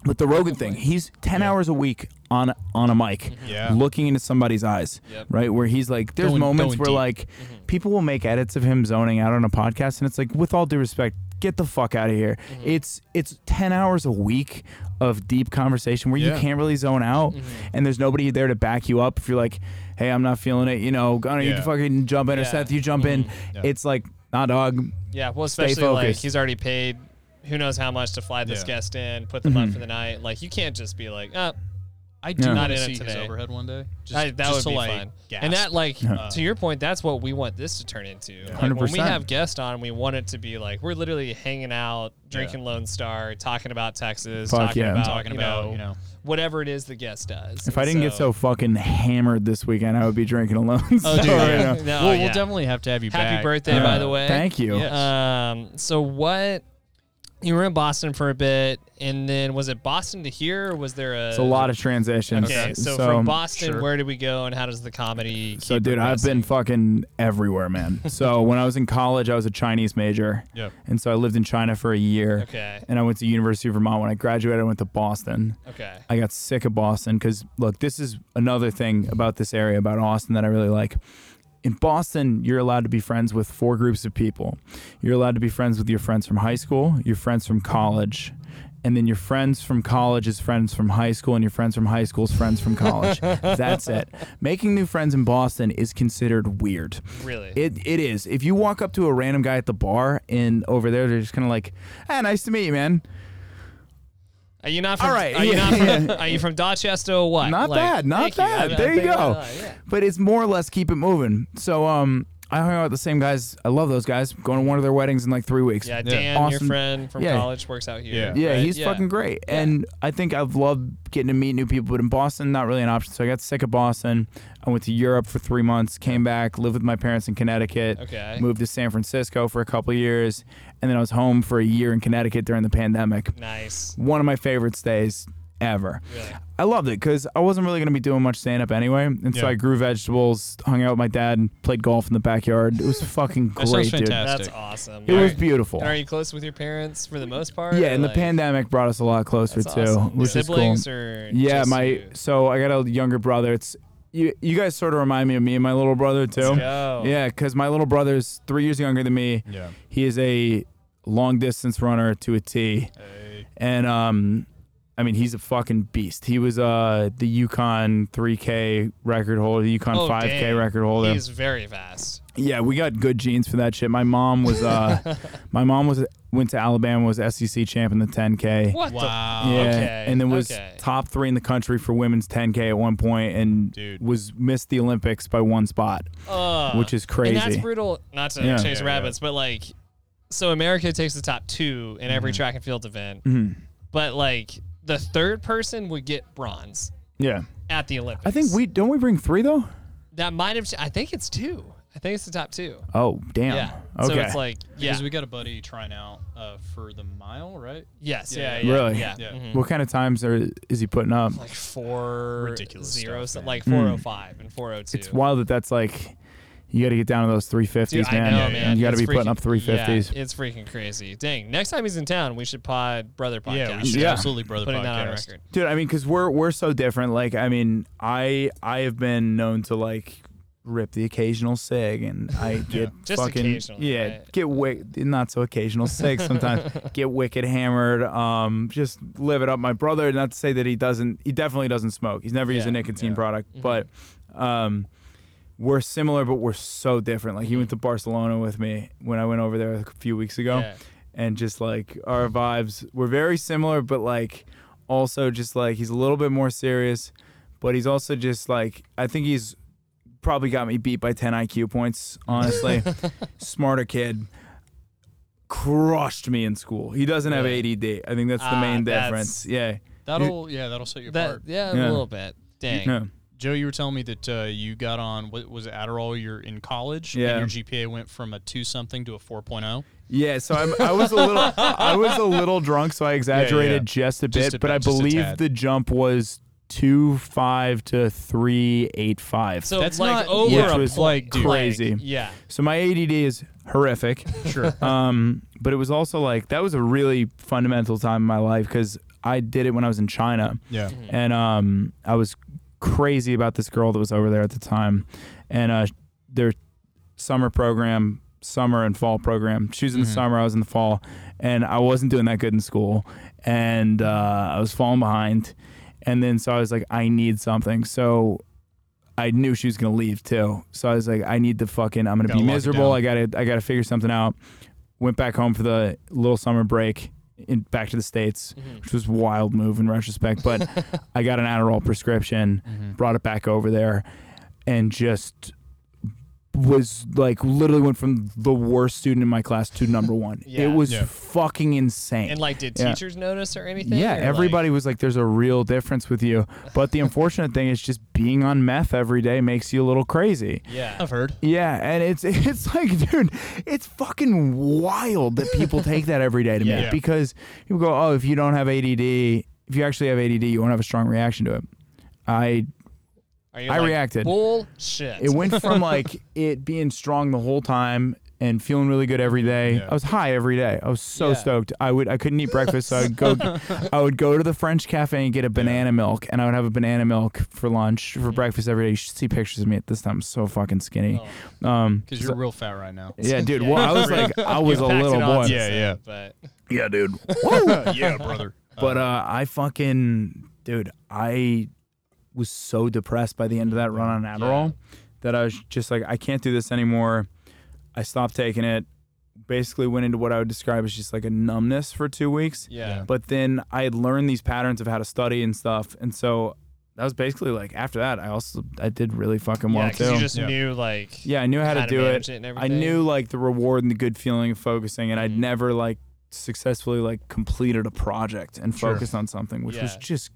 But the Rogan thing, he's 10 hours a week on on a mic, mm-hmm. Yeah. looking into somebody's eyes, Yep. right? Where he's like, there's Going- moments going where deep. like mm-hmm. people will make edits of him zoning out on a podcast, and it's like, with all due respect, get the fuck out of here. Mm-hmm. It's it's 10 hours a week of deep conversation where you can't really zone out, and there's nobody there to back you up if you're like, hey, I'm not feeling it, you know, Gunnar, you Yeah. fucking jump in, or Yeah. Seth, you jump in. Yeah. It's like, nah, dog. yeah, well, Stay especially like focused. he's already paid. Who knows how much to fly this Yeah. guest in, put them up Mhm. for the night. Like you can't just be like, oh, I do Yeah. want Not to in it see his overhead one day. Just, I- that just would to, be like, fun. gasp. And that, like, Yeah. to your point, that's what we want this to turn into. Like, when we have guests on, we want it to be like we're literally hanging out, drinking Lone Star, talking about Texas, Fuck talking yeah. about, talking you about know, you know. whatever it is the guest does. If I didn't get so fucking hammered this weekend, I would be drinking alone. Oh, dude, So, yeah. you know. No, well, yeah. we'll definitely have to have you happy back. birthday, Uh, by the way. Thank you. Yes. Um, so what? You were in Boston for a bit, and then was it Boston to here? Or was there a? It's a lot of transitions. Okay, so, from Boston, where did we go, and how does the comedy? So, keep dude, I've been fucking everywhere, man. so, when I was in college, I was a Chinese major. Yeah. And so I lived in China for a year. Okay. And I went to University of Vermont. When I graduated, I went to Boston. Okay. I got sick of Boston because, look, this is another thing about this area, about Austin, that I really like. In Boston, you're allowed to be friends with four groups of people. You're allowed to be friends with your friends from high school, your friends from college, and then your friends from college is friends from high school, and your friends from high school is friends from college. That's it. Making new friends in Boston is considered weird. Really? It it is. If you walk up to a random guy at the bar and over there, they're just kind of like, "Ah, nice to meet you, man." Are you not from? All right, Are you not from? Are you from Dorchester or what? Not Like, bad, not you. bad. I there you go. yeah. But it's more or less keep it moving. So um, I hung out with the same guys. I love those guys. Going to one of their weddings in like three weeks. Yeah, Dan, your Awesome. friend from Yeah. college, works out here. Yeah. Yeah, right? he's fucking great. And I think I've loved getting to meet new people, but in Boston, not really an option. So I got sick of Boston. I went to Europe for three months, came back, lived with my parents in Connecticut, Okay. moved to San Francisco for a couple of years, and then I was home for a year in Connecticut during the pandemic. Nice. One of my favorite stays ever. Really. I loved it because I wasn't really going to be doing much stand up anyway. And so Yeah. I grew vegetables, hung out with my dad, played golf in the backyard. It was fucking That sounds great, dude. fantastic. That's awesome. It was Are- beautiful. And are you close with your parents for the most part? Yeah, or, and the like- pandemic brought us a lot closer That's too, awesome. which is Siblings cool. or Yeah, just my you? so I got a younger brother. It's you. You guys sort of remind me of me and my little brother too. Let's go. Yeah, because my little brother's three years younger than me. Yeah. He is a long distance runner to a T, and um, I mean he's a fucking beast. He was uh the UConn 3K record holder, the UConn Oh, 5K dang. record holder. He's very fast. Yeah, we got good genes for that shit. My mom was uh my mom was went to Alabama, was SEC champ in the 10K. What Wow. Yeah, Okay, and then was okay. top three in the country for women's 10K at one point, and Dude. was missed the Olympics by one spot. Uh, which is And that's brutal. Not to Yeah. chase Yeah, rabbits, but like, so America takes the top two in Mm-hmm. every track and field event, Mhm. but like the third person would get bronze Yeah, at the Olympics. I think we don't we bring three though. that might have. I think it's two. I think it's the top two. Oh damn. Yeah. Okay. So it's like yeah. Because we got a buddy trying out uh, for the mile, right? yes. Yeah, Yeah. yeah. Yeah. Really? Yeah. Yeah. mhm. what kind of times are is he putting up? Like four Ridiculous zero, stuff, so- like four oh five and four oh two. It's wild that that's like you got to get down to those 350s, Dude, I man. know, Yeah, man. You got to It's be putting up 350s. Yeah, it's freaking crazy. Dang. Next time he's in town, we should pod brother podcast. Yeah, we should Yeah. absolutely brother Putting that on podcast. record. Dude, I mean, because we're we're so different. Like, I mean, I I have been known to like rip the occasional sig, and I get Just fucking yeah, right? get wicked, not so occasional sig sometimes. get wicked hammered. Um, just live it up. My brother, not to say that he doesn't, he definitely doesn't smoke. He's never used a nicotine yeah. product, Mm-hmm. but um. We're similar, but we're so different. Like he went to Barcelona with me when I went over there a few weeks ago Yeah. and just like our vibes were very similar, but like also just like he's a little bit more serious, but he's also just like I think he's probably got me beat by 10 IQ points, honestly. Smarter kid. Crushed me in school. He doesn't have Really? ADD. I think that's the Ah, main that's- difference. Yeah. That'll yeah, that'll set you That apart. yeah, Yeah. a little bit. Dang. Yeah. Joe, you were telling me that uh, you got on what was it Adderall? You're in college, Yeah. and your GPA went from a two something to a four oh? Yeah, so I'm, I was a little, I was a little drunk, so I exaggerated just a bit, Just a but bit, I believe the jump was two five to three eight five. So That's like not- over which a was, point, like, crazy. yeah. So my ADD is horrific. Sure. um, but it was also like that was a really fundamental time in my life because I did it when I was in China, Yeah. and um, I was crazy about this girl that was over there at the time, and uh, their summer program, summer and fall program. She was in the Mhm. summer, I was in the fall, and I wasn't doing that good in school, and uh, I was falling behind, and then so I was like, I need something, so. I knew she was gonna leave too, so I was like, I need to fucking, I'm gonna Gotta be miserable. I gotta, I gotta figure something out. Went back home for the little summer break, in back to the states, which was a wild move in retrospect. But I got an Adderall prescription, Mm-hmm. brought it back over there, and just was like literally went from the worst student in my class to number one. Yeah. It was Yeah. fucking insane. And like, did Yeah. teachers notice or anything? Yeah, or, like- everybody was like, "There's a real difference with you." But the unfortunate thing is, just being on meth every day makes you a little crazy. yeah. I've heard. Yeah, and it's it's like, dude, it's fucking wild that people take that every day to me Yeah. because people go, "Oh, if you don't have ADD, if you actually have ADD, you won't have a strong reaction to it." I Are you I like, reacted. Bullshit. it went from like it being strong the whole time and feeling really good every day. Yeah. I was high every day. I was so Yeah. stoked. I would I couldn't eat breakfast, so I'd go I would go to the French cafe and get a banana milk, and I would have a banana milk for lunch for breakfast every day. You should see pictures of me at this time. I'm so fucking skinny. Um, Because you're real fat right now. yeah, dude. Yeah. Well, I was like, I was a You packed little it boy. Yeah, yeah. But Yeah, dude. yeah, brother. But uh, I fucking, dude, I was so depressed by the end of that run on Adderall that I was just like, I can't do this anymore. I stopped taking it. Basically, went into what I would describe as just like a numbness for two weeks. yeah. But then I had learned these patterns of how to study and stuff, and so that was basically like after that. I also I did really fucking well Yeah, because too. you just Yeah. knew like yeah, I knew how to how to do manage it. it and I knew like the reward and the good feeling of focusing, and I'd Mhm. never like successfully like completed a project and Sure. focused on something, which was just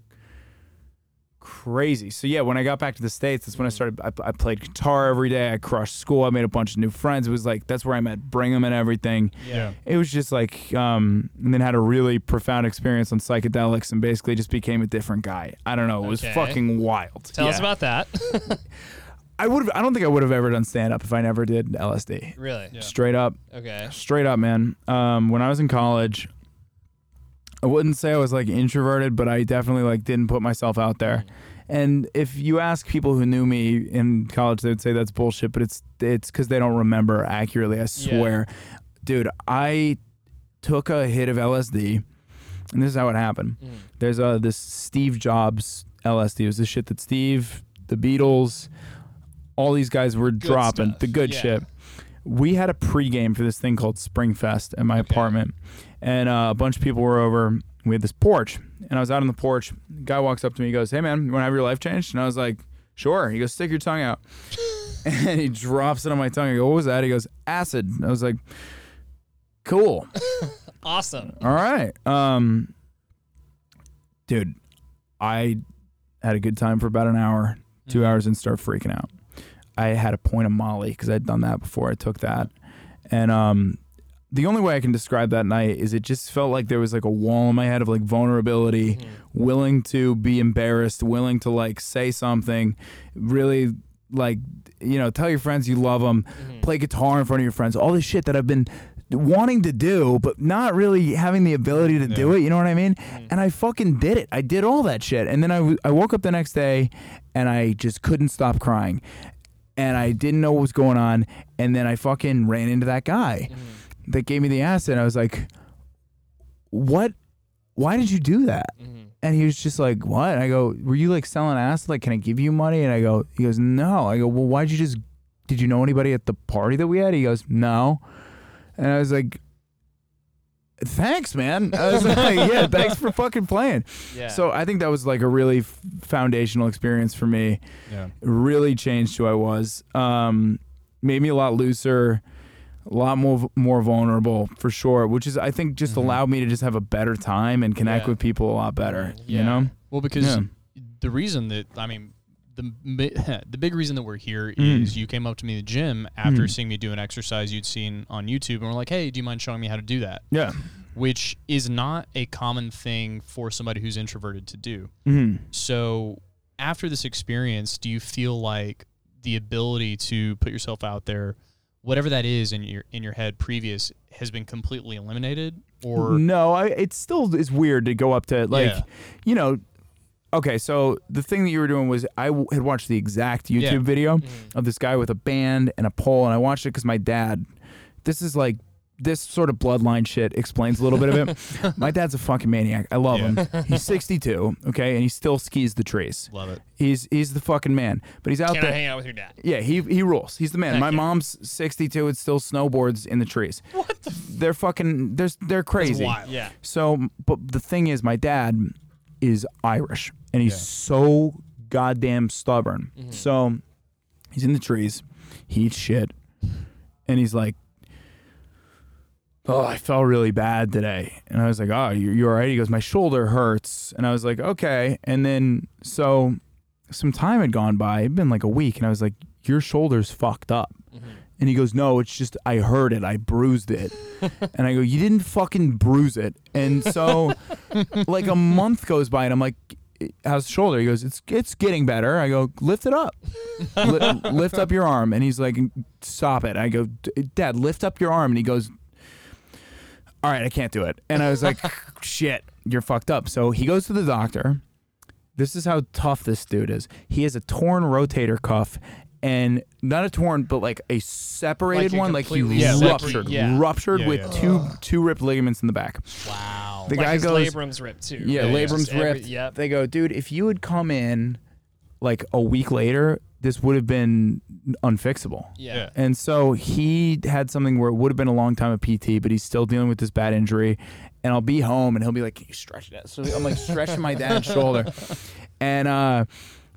crazy. So yeah, when I got back to the states, that's when I started. I, I played guitar every day. I crushed school. I made a bunch of new friends. It was like that's where I met Brigham and everything. Yeah. It was just like, um, and then had a really profound experience on psychedelics and basically just became a different guy. I don't know. It was Okay. fucking wild. Tell us about that. I would. I don't think I would have ever done stand up if I never did LSD. really? Yeah. Straight up. Okay. Straight up, man. Um, when I was in college, I wouldn't say I was like introverted, but I definitely like didn't put myself out there. And if you ask people who knew me in college, they would say that's bullshit. But it's it's because they don't remember accurately. I swear, dude. I took a hit of LSD, and this is how it happened. Mm. There's uh this Steve Jobs LSD. It was the shit that Steve, the Beatles, all these guys were dropping stuff, the good yeah. shit. We had a pregame for this thing called Springfest at my apartment, and uh, a bunch of people were over. We had this porch, and I was out on the porch. Guy walks up to me, he goes, "Hey man, you want to have your life changed?" And I was like, "Sure." He goes, "Stick your tongue out," and he drops it on my tongue. I go, "What was that?" He goes, "Acid." I was like, "Cool." Awesome. All right. Um dude, I had a good time for about an hour, 2 Mm-hmm. hours and start freaking out. I had a point of Molly cuz I'd done that before I took that. And um the only way I can describe that night is it just felt like there was like a wall in my head of like vulnerability, mm-hmm. willing to be embarrassed, willing to like say something, really like you know, tell your friends you love them, mm-hmm. play guitar in front of your friends, all this shit that I've been wanting to do but not really having the ability to do it, you know what I mean? Mm-hmm. And I fucking did it. I did all that shit. And then I, w- I woke up the next day and I just couldn't stop crying. And I didn't know what was going on and then I fucking ran into that guy mm-hmm. that gave me the acid. I was like, "What? Why did you do that?" Mm-hmm. And he was just like, "What?" And I go, "Were you like selling acid? Like, can I give you money?" And I go, "He goes, no." I go, "Well, why'd you just? Did you know anybody at the party that we had?" He goes, "No." And I was like, "Thanks, man." I was like, "Yeah, thanks for fucking playing." Yeah. So I think that was like a really f- foundational experience for me Yeah. really changed who I was. Um, made me a lot looser, a lot more more vulnerable for sure. Which is I think just allowed me to just have a better time and connect Yeah. with people a lot better. You know? Well, because Yeah. the reason that I mean, the the big reason that we're here Mm. is you came up to me in the gym after Mm. seeing me do an exercise you'd seen on YouTube, and were like, "Hey, do you mind showing me how to do that?" Yeah. Which is not a common thing for somebody who's introverted to do. hmm So, after this experience, do you feel like the ability to put yourself out there, whatever that is in your in your head previous, has been completely eliminated, or no, I, it still is weird to go up to like, Yeah. you know. Okay, so the thing that you were doing was I w- had watched the exact YouTube Yeah. video mm-hmm. of this guy with a band and a pole, and I watched it because my dad. This is like this sort of bloodline shit explains a little bit of it. my dad's a fucking maniac. I love him. He's 62, okay, and he still skis the trees. love it? He's he's the fucking man. But he's out Can I there. hang out with your dad? Yeah, he he rules. He's the man. My yeah. mom's 62 and still snowboards in the trees. What the? F- They're fucking. They're they're crazy. wild. Yeah. So, but the thing is, my dad is Irish, and he's so goddamn stubborn. Mm-hmm. So, he's in the trees, he eats shit, and he's like, "Oh, I felt really bad today," and I was like, "Oh, you you all right?" He goes, "My shoulder hurts," and I was like, "Okay," and then so some time had gone by, it'd been like a week, and I was like, "Your shoulder's fucked up." Mm-hmm. And he goes, No, it's just I heard it. I bruised it. and I go, You didn't fucking bruise it. And so like a month goes by and I'm like, How's the shoulder? He goes, It's it's getting better. I go, Lift it up. Li- lift up your arm. And he's like, Stop it. I go, Dad, lift up your arm. And he goes, All right, I can't do it. And I was like, Shit, you're fucked up. So he goes to the doctor. This is how tough this dude is. He has a torn rotator cuff and not a torn, but like a separated Like one, like he completely separate- ruptured, yeah. ruptured Yeah, with yeah. two two ripped ligaments in the back. Wow. The like guy his goes, labrum's ripped too. yeah, Yeah, yeah. labrum's Just every- ripped. Yep. They go, dude, if you had come in like a week later, this would have been unfixable. Yeah. Yeah. And so he had something where it would have been a long time of PT, but he's still dealing with this bad injury. And I'll be home and he'll be like, Can you stretch that? So I'm like stretching my dad's shoulder. And uh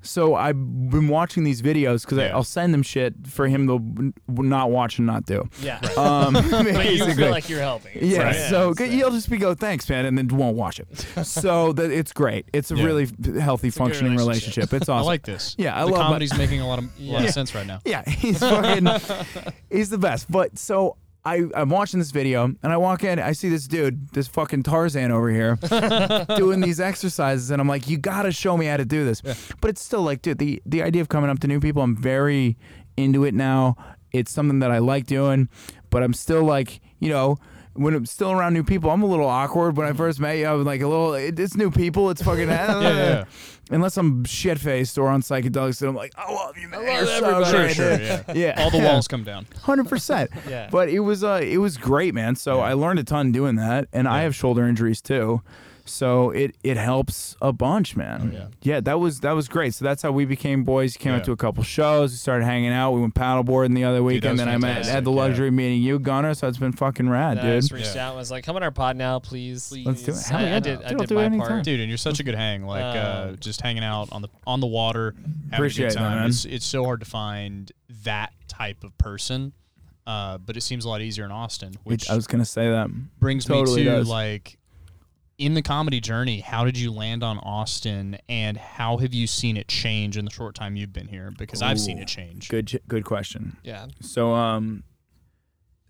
so I've been watching these videos because Yeah. I'll send him shit for him to w- not watch and not do. Yeah. Um, but you feel like you're helping. It's Yeah, like- so it's good- like- you'll just be go thanks, man, and then won't watch it. So that it's great. It's a Yeah. really healthy, a good functioning relationship. relationship. It's awesome. I like this. Yeah, I the love my- comedy's making a lot of a lot Yeah. of sense right now. Yeah, he's fucking, he's the best. But so I, I'm watching this video and I walk in, I see this dude, this fucking Tarzan over here, doing these exercises, and I'm like, you gotta show me how to do this. But it's still like, dude, the the idea of coming up to new people, I'm very into it now. It's something that I like doing, but I'm still like, you know. When I'm still around new people, I'm a little awkward. When I first met you, I was like a little. it- It's new people. It's fucking. yeah, yeah. Unless I'm shit faced or on psychedelics, and I'm like, I love you, man. love You're so everybody. Sure, great, sure, yeah. Yeah, All the walls come down. hundred percent. Yeah. But it was uh it was great, man. So I learned a ton doing that, and I have shoulder injuries too. So it it helps a bunch, man. Oh, yeah. yeah, that was that was great. So that's how we became boys. Came out to a couple shows. We started hanging out. We went paddleboarding the other that weekend. was then I met fantastic, had the yeah. luxury of meeting you, Gunner. So it's been fucking rad, And I dude. just reached Yeah. out and was like, "Come on our pod now, please." Let's do it. Hell I, yeah. I did. I Dude, I'll did do it my anytime. part. dude and you're such a good hang like uh, Um, just hanging out on the on the water having Appreciate a that, good time man. it's, it's so hard to find that type of person uh, but it seems a lot easier in austin which I was gonna say that. brings totally me to does. like in the comedy journey how did you land on austin and how have you seen it change in the short time you've been here because i've seen it change Good good question. Yeah. So um,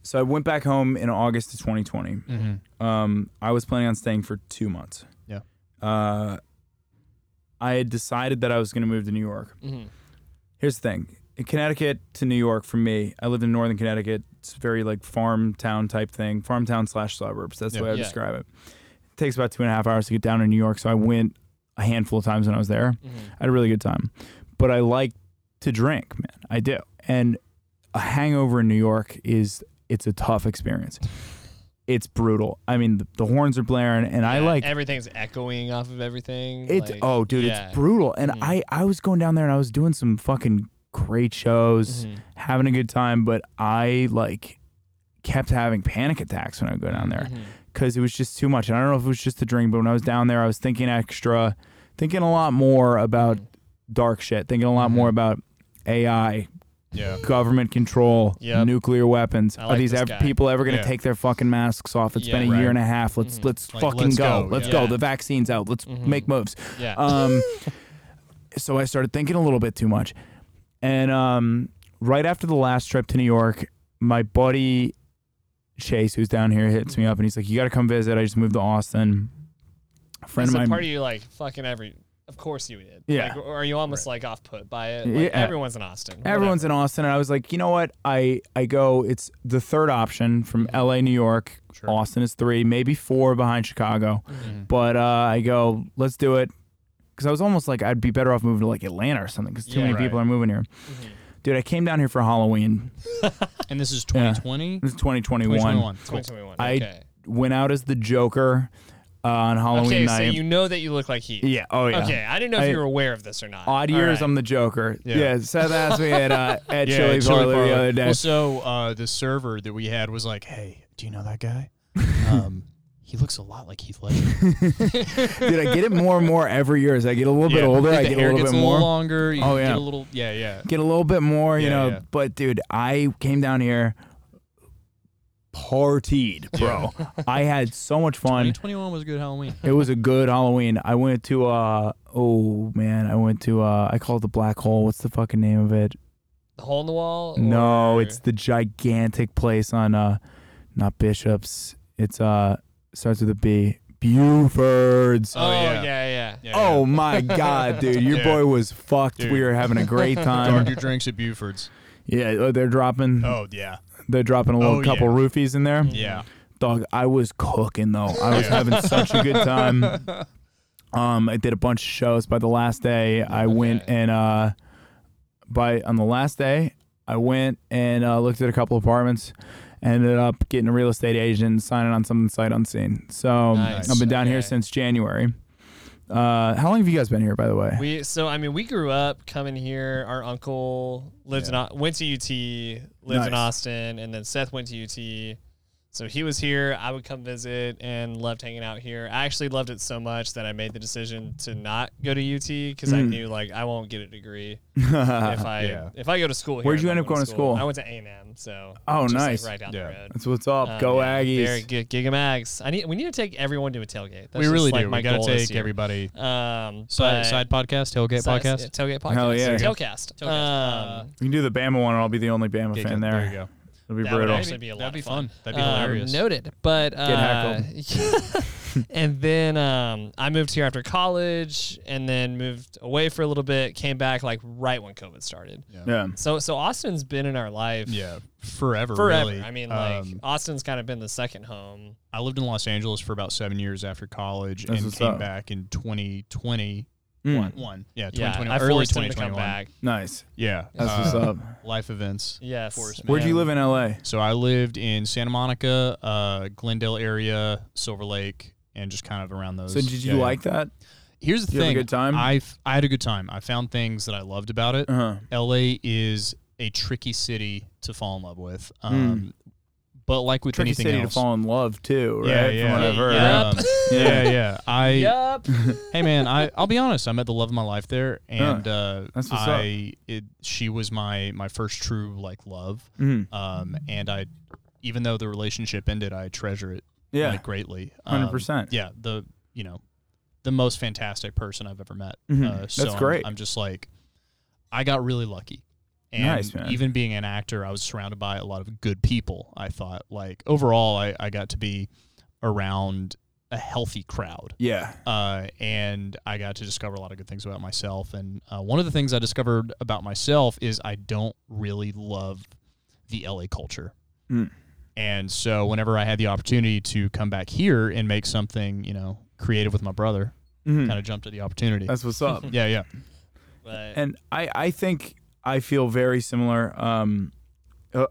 so I went back home in August of 2020. mm-hmm. Um, I was planning on staying for two months. Yeah. Uh, I had decided that I was going to move to New York. hmm Here's the thing: in Connecticut to New York, for me, I lived in northern Connecticut. It's very like farm town type thing, farm town slash suburbs. That's Yeah. the way I Yeah. describe it. Takes about two and a half hours to get down to New York, so I went a handful of times when I was there. hmm I had a really good time. But I like to drink, man. I do. And a hangover in New York is it's a tough experience. It's brutal. I mean, the, the horns are blaring and I like everything's echoing off of everything. It's like- oh dude, yeah. it's brutal. And Mhm. I I was going down there and I was doing some fucking great shows, Mhm. having a good time, but I like kept having panic attacks when I go down there Mhm. Because it was just too much. And I don't know if it was just the drink, but when I was down there, I was thinking extra, thinking a lot more about Mhm. dark shit, thinking a lot Mhm. more about AI, yeah government control, Yep. nuclear weapons. I Are these ev- people ever going to Yeah. take their fucking masks off? It's been a Yeah. year and a half. Let's Mhm. let's Like, fucking let's go. go, Let's yeah. go. The vaccine's out. Let's Mhm. make moves. Yeah. Um, so I started thinking a little bit too much, and um, right after the last trip to New York, my buddy Chase, who's down here, hits me up and he's like, "You got to come visit. I just moved to Austin." A friend Is of mine. part of you like fucking every? Of course you did. Yeah. Like, or are you almost like off put by it? Like, Yeah. Everyone's in Austin. Everyone's in Austin, and I was like, you know what? I I go. It's the third option from L.A., New York. Sure. Austin is three, maybe four behind Chicago. Mhm. But uh, I go, let's do it, because I was almost like I'd be better off moving to like Atlanta or something, because too Yeah. many Right. people are moving here. Mhm. Dude, I came down here for Halloween. and this is 2020 This is 2021. 2021 Cool. 2021. I- okay. Went out as the Joker uh, on Halloween Okay, night. so you know that you look like he. yeah. Oh yeah. Okay, I didn't know if I- you were aware of this or not. Odd All years, right. I'm the Joker. Yeah. Yeah. Seth asked me at uh, at Yeah, Chili Chili Parlor the other day. Well, so uh, the server that we had was like, "Hey, do you know that guy? Um, he looks a lot like Heath Ledger. Dude, I get it more and more every year as I get a little bit older. I get a little gets bit a more. little longer. You Oh, yeah. get a little, yeah, yeah. get a little bit more, you Yeah, know. yeah. But dude, I came down here, partied, bro. I had so much fun. Twenty one was a good Halloween. It was a good Halloween. I went to uh oh man, I went to uh I call it the black hole. What's the fucking name of it? The hole in the wall. No, or- it's the gigantic place on uh not Bishops. It's uh starts with a B. Buford's. Oh, Oh, yeah, yeah. yeah, yeah. Yeah, Oh my god, dude. Your Yeah. boy was fucked. Dude. We were having a great time. Guard your drinks at Buford's. yeah, oh, they're dropping Oh yeah, they're dropping a little Oh, couple yeah. roofies in there. yeah. Dog, I was cooking though. I was Yeah. having such a good time. Um, I did a bunch of shows. By the last day, I went Okay. and uh, by on the last day, I went and uh, looked at a couple apartments. Ended up getting a real estate agent, signing on something sight unseen. So Nice. I've been down here since January. Uh, how long have you guys been here, by the way? We so I mean we grew up coming here. Our uncle lived in went to UT, lived in Austin, and then Seth went to UT. So he was here. I would come visit and loved hanging out here. I actually loved it so much that I made the decision to not go to UT because I Mm. knew like I won't get a degree if I Yeah. if I go to school. Here, Where'd you end up going to school? I went to A and M. So Oh, just, like, nice. right down Yeah. the road. That's what's up. Um, Go yeah, Aggies. Very good, Gigamags. I need. We need to take everyone to a tailgate. That's we just, really like do. My We gotta take everybody. Um, Side, side podcast, tailgate Side- podcast. yeah, tailgate podcast. Hell yeah. Tailcast. Tailcast. Um, You can do the Bama one, and I'll be the only Bama fan there. There you go. It'll be that would brutal. actually be a lot That'd be of fun. fun. That'd be Um, hilarious. Noted. But uh, and then um, I moved here after college, and then moved away for a little bit. Came back like right when COVID started. yeah. So so Austin's been in our life Yeah, forever. forever. Really. I mean, like Um, Austin's kind of been the second home. I lived in Los Angeles for about seven years after college That's and came up. back in 2020. Mm. One. Yeah, Yeah, 2020. I early forced him to 2021. come back. Nice. Yeah. That's uh, what's up. Life events. Yes. course, Where'd you live in LA? So I lived in Santa Monica, uh, Glendale area, Silver Lake, and just kind of around those. So did you Yeah, yeah. like that? Here's the you have a thing. good time? I I had a good time. I found things that I loved about it. Uh-huh. LA is a tricky city to fall in love with. Um, But like with. Tricky anything city else, to fall in love too, right? yeah, From yeah, what I've heard. Yeah. Um, yeah, yeah. I Yup. hey man, I I'll be honest. I met the love of my life there, and uh, That's what's up. I it she was my my first true like love. Mhm. Um, and I even though the relationship ended, I treasure it Yeah. like greatly. Um, 100%. Yeah, the you know the most fantastic person I've ever met. Mhm. Uh, so That's I'm- great. I'm, just like I got really lucky. And Nice, even being an actor, I was surrounded by a lot of good people. I thought like overall, I, I got to be around a healthy crowd Yeah. uh, and I got to discover a lot of good things about myself. And uh, one of the things I discovered about myself is I don't really love the LA culture. Mm. And so whenever I had the opportunity to come back here and make something, you know, creative with my brother, Mhm. kind of jumped at the opportunity. That's what's up. yeah, yeah. But And I, I think I feel very similar. Um,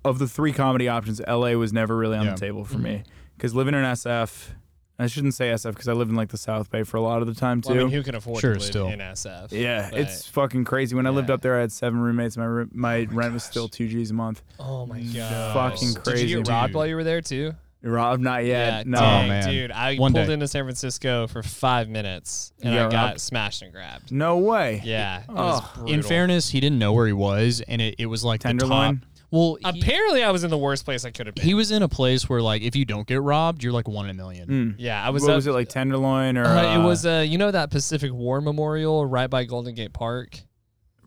of the three comedy options, LA was never really on Yeah. the table for me because living in SF, I shouldn't say SF because I lived in like the South Bay for a lot of the time too. well, I mean, who can afford Sure, to live still. in SF? yeah, But- it's fucking crazy. When I lived up there, I had seven roommates. My roo- my rent was still two G's a month. Oh my god. Fucking crazy. Did crazy, you get robbed dude. while you were there too? Rob, not yet. Yeah, no. dang, Oh, man. dude. I One pulled day. into San Francisco for five minutes and You I got got robbed? smashed and grabbed. No way. Yeah, it Oh. brutal. In fairness, he didn't know where he was, and it, it was like the Tenderloin? top. Well, he, apparently I was in the worst place I could have been. he was in a place where like if you don't get robbed, you're like one in a million. Mm. yeah, I was. what up- was it like Tenderloin or? Uh, it uh, was uh, you know that Pacific War Memorial right by Golden Gate Park.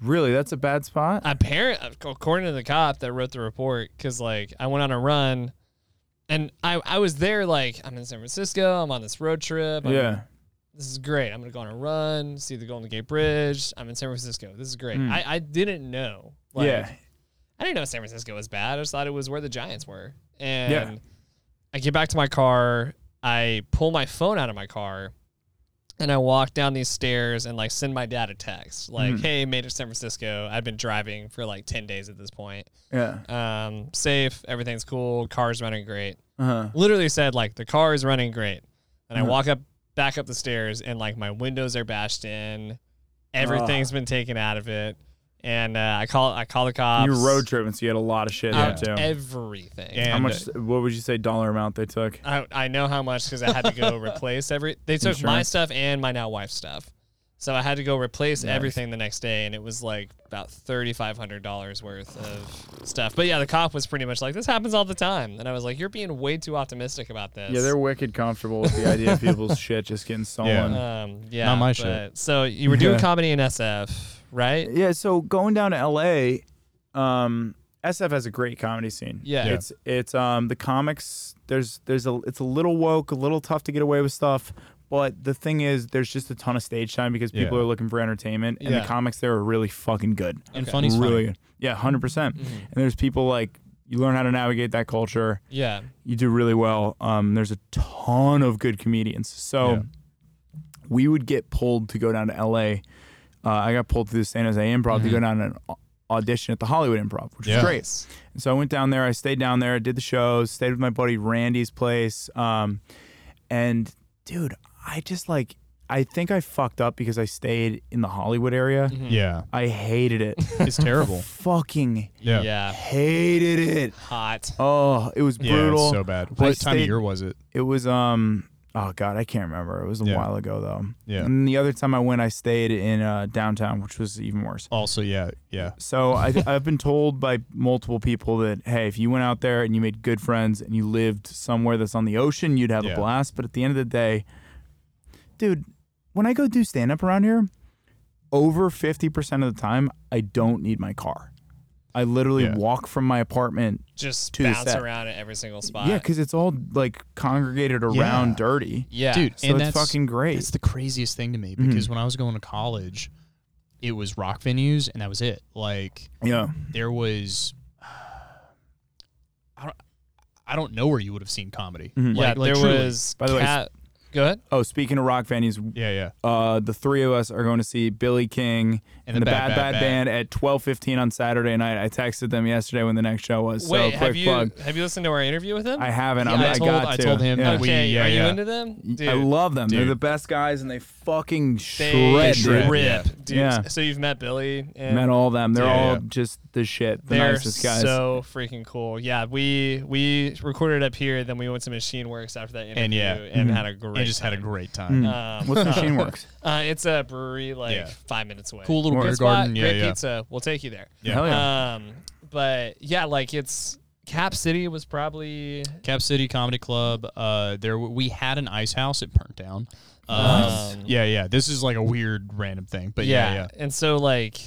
really that's a bad spot. Apparent, according to the cop that wrote the report, because like I went on a run, and I I was there like I'm in San Francisco. I'm on this road trip. I'm- yeah. this is great. I'm gonna go on a run, see the Golden Gate Bridge. I'm in San Francisco. This is great. Mm. I I didn't know. Like, yeah. I didn't know San Francisco was bad. I just thought it was where the Giants were. And Yeah. I get back to my car. I pull my phone out of my car and I walk down these stairs and like send my dad a text like, Mhm. hey, made it to San Francisco. I've been driving for like 10 days at this point. Yeah. Um, safe. Everything's cool. Car's running great. Uh huh. Literally said like the car is running great. And I Uh-huh. walk up back up the stairs and like my windows are bashed in. Everything's been taken out of it. And uh, I call I call the cops. You were road tripping, so you had a lot of shit out there too. everything. And How much? What would you say dollar amount they took? I, I know how much because I had to go replace every. They took my stuff and my now wife's stuff, so I had to go replace Nice. everything the next day, and it was like about thirty five hundred dollars worth of stuff. But yeah, the cop was pretty much like, "This happens all the time," and I was like, "You're being way too optimistic about this." Yeah, they're wicked comfortable with the idea of people's shit just getting stolen. Um, yeah, Not my but- shit. So you were doing Yeah. comedy in SF, right? Yeah, so going down to LA, um, SF has a great comedy scene. Yeah. Yeah. It's it's um the comics there's there's a it's a little woke, a little tough to get away with stuff, but the thing is there's just a ton of stage time because people Yeah. are looking for entertainment and Yeah. the comics there are really fucking good. and Okay. funny's really funny. good. Yeah, 100%. Mm-hmm. And there's people like you learn how to navigate that culture. Yeah. You do really well. Um there's a ton of good comedians. So we would get pulled to go down to LA. Uh, I got pulled to the San Jose Improv to go down and au- audition at the Hollywood Improv, which Yeah. was great. And so I went down there. I stayed down there, I did the shows, stayed with my buddy Randy's place. Um, and dude, I just like, I think I fucked up because I stayed in the Hollywood area. Yeah, I hated it. it's terrible. Fucking Yeah, Yeah. hated it. Hot. Oh, it was Yeah, brutal. it's so bad. I What time of year was it? It was um oh god, I can't remember. It was a Yeah. while ago though. Yeah. And the other time I went, I stayed in uh, downtown, which was even worse. Also, yeah, yeah, So I, I've been told by multiple people that hey, if you went out there and you made good friends and you lived somewhere that's on the ocean, you'd have Yeah. a blast. But at the end of the day, dude, when I go do stand up around here, over fifty percent of the time, I don't need my car. I literally Yeah. walk from my apartment. Just To the bounce set. around at every single spot. Yeah, because it's all like congregated around Yeah. dirty. yeah. dude. So and it's that's fucking great. It's the craziest thing to me Mhm. because when I was going to college, it was rock venues, and that was it. Like Yeah. there was. I don't, I don't know where you would have seen comedy. Mhm. Yeah, Like, like there truly. was By the way, cat. Go ahead. Oh, speaking of rock venues, Yeah, yeah. uh, the three of us are going to see Billy King and, the, Bad Bad, Band at twelve fifteen on Saturday night. I texted them yesterday when the next show was. so Wait, quick have you plug. have you listened to our interview with him? I haven't. Yeah, I'm, I I, told- got I to. told him Yeah. that we- okay, yeah, are you yeah. into them? Dude, I love them. They're Dude. the best guys, and they fucking they shred. shred, dude. rip, yeah. dude. Yeah. So you've met Billy and Met all of them. They're Yeah, all yeah. just the shit. The They're nicest guys. so freaking cool. Yeah, we we recorded up here, then we went to Machine Works after that interview, And yeah. and had a great. And just had a great time. Mm. Um, What's Machine Works? Uh, it's a brewery like Yeah. five minutes away. Cool little Or- beer Good spot, garden. Yeah, great yeah. pizza. We'll take you there. Yeah. Hell yeah. Um, but yeah, like it's Cap City was probably Cap City Comedy Club. Uh, there we had an ice house. It burnt down. Um, yeah, yeah. This is like a weird random thing, but yeah, yeah. And so like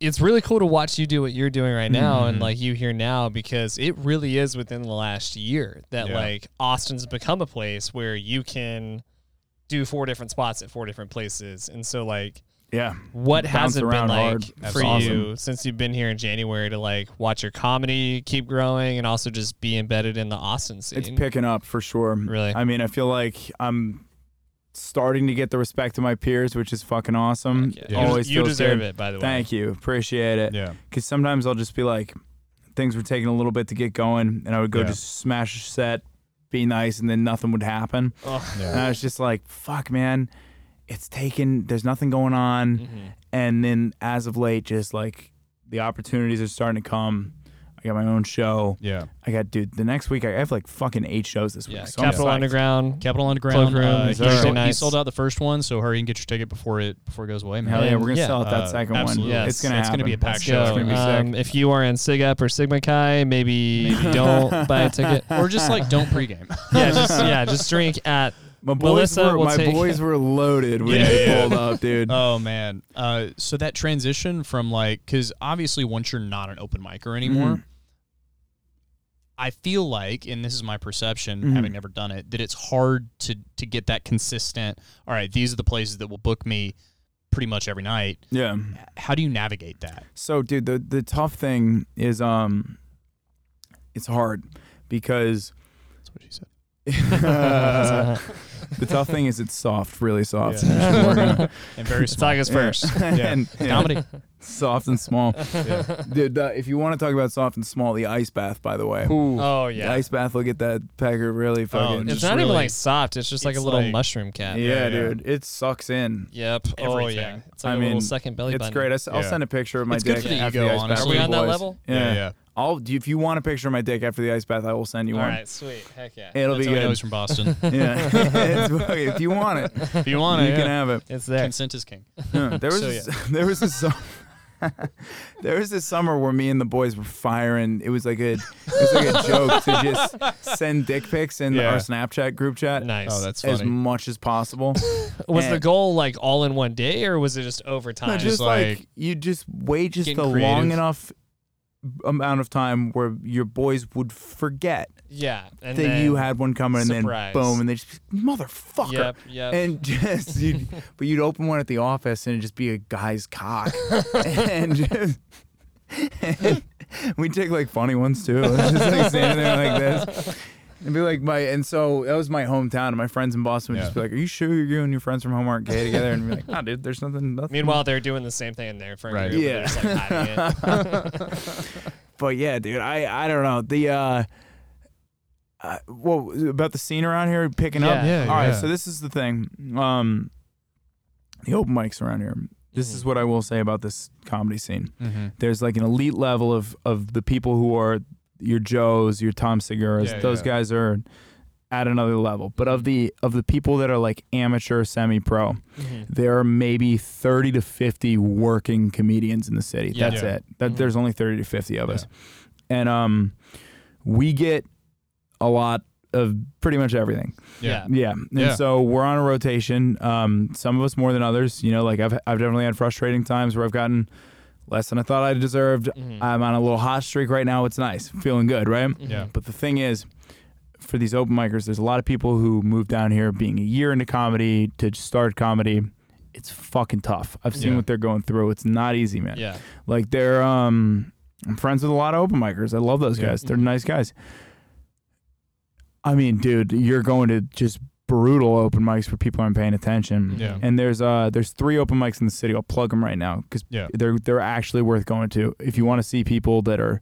it's really cool to watch you do what you're doing right now and Mhm. like you here now because it really is within the last year that Yeah. like Austin's become a place where you can do four different spots at four different places. And so like yeah. what hasn't been like hard. For you since you've been here in January to like watch your comedy keep growing and also just be embedded in the Austin scene? It's picking up for sure. Really? I mean, I feel like I'm starting to get the respect of my peers, which is fucking awesome. Yeah. Yeah. You, Always you feels deserve good. it, by the way. Thank you. Appreciate it. Yeah. Because sometimes I'll just be like, things were taking a little bit to get going, and I would go Yeah. just smash a set, be nice, and then nothing would happen. Oh, And I was just like, fuck, man, it's taken, there's nothing going on. mhm. And then as of late, just like the opportunities are starting to come. I got my own show. Yeah. I got, dude, the next week I have like fucking eight shows this week. Yeah, So I'm Capital psyched. Underground. Capital Underground. Cloakroom, uh, he, Thursday sold, he nights. sold out the first one, so hurry and get your ticket before it before it goes away, man. Hell yeah, we're gonna yeah, sell out that uh, second absolutely. one. Yes. It's gonna It's gonna be a packed Let's show. It's It's gonna be Um, sick. if you are in Sig Ep or Sigma Chi, maybe, don't buy a ticket. Or just like don't pregame. yeah, just yeah, just drink at. My boys Melissa were will my take- boys were loaded when Yeah, they yeah. pulled up, dude. Oh man. Uh, so that transition from like, because obviously once you're not an open micer anymore, Mhm. I feel like, and this is my perception, Mhm. having never done it, that it's hard to to get that consistent. All right, these are the places that will book me pretty much every night. yeah. How do you navigate that? So, dude, the the tough thing is um, it's hard because That's what she said. The tough thing is it's soft, really soft. Yeah. Just working. And very It's small. August first. and, yeah, Comedy. soft and small. Dude, the, if you want to talk about soft and small, the ice bath, by the way. Oh The yeah. ice bath will get that pecker really oh, fucking. It's just not even like soft. It's just like a little like- mushroom cap. yeah, yeah, yeah. dude, it sucks in. Yep. Oh yeah. Everything. It's like I a mean, little second belly It's button. great. I s- I'll Yeah. send a picture of my It's good dick for the after ego, the ice bath. honestly. Are we on that level? Yeah. Yeah, yeah. I'll if you want a picture of my dick after the ice bath, I will send you All one. right, sweet. Heck yeah. It'll That's be how we know good. he's from Boston. Yeah, It's- if you want it, if you want it. you it, can yeah. have it. It's there. consent is king. Yeah, there was So, this, there was this sum- there was this summer where me and the boys were firing. It was like a it was like a joke to just send dick pics in Yeah. our Snapchat group chat Nice. Oh, that's as funny. much as possible. was the goal like all in one day, or was it just over time? No, just like, like, you just wait just getting the long creative. enough amount of time where your boys would forget yeah, and that then, you had one coming surprise. and then boom and they just motherfucker Yep, yep. and just you'd, but you'd open one at the office and it'd just be a guy's cock and just and we'd take like funny ones too It's just like standing there like this and be like my and so that was my hometown and my friends in Boston would Yeah. just be like are you sure you're you and your friends from Home aren't gay together and be like nah dude there's nothing nothing Meanwhile, they're doing the same thing in their friend Right. group. Yeah. Yeah. Just, like, hiding it. but yeah dude I I don't know the uh uh, well, about the scene around here picking up. Yeah. Yeah, All right, yeah. so this is the thing. Um, the open mics around here. This is Mhm. what I will say about this comedy scene. Mm-hmm. There's like an elite level of of the people who are your Joes, your Tom Segura's. Yeah, Those yeah. guys are at another level. But of the of the people that are like amateur, semi pro, Mhm. there are maybe 30 to 50 working comedians in the city. Yeah. That's Yeah. it. That Mhm. there's only 30 to 50 of us. And um we get a lot of pretty much everything. Yeah. Yeah. And Yeah. so we're on a rotation. Um some of us more than others, you know, like I've I've definitely had frustrating times where I've gotten less than I thought I deserved. Mhm. I'm on a little hot streak right now. It's nice. Feeling good, right? Mhm. Yeah. But the thing is, for these open micers, there's a lot of people who move down here being a year into comedy to start comedy. It's fucking tough. I've seen Yeah. what they're going through. It's not easy, man. Yeah. Like they're um I'm friends with a lot of open micers. I love those Yeah. guys. They're nice guys. I mean, dude, you're going to just brutal open mics where people aren't paying attention. Yeah. And there's uh there's three open mics in the city. I'll plug them right now because Yeah. they're they're actually worth going to if you want to see people that are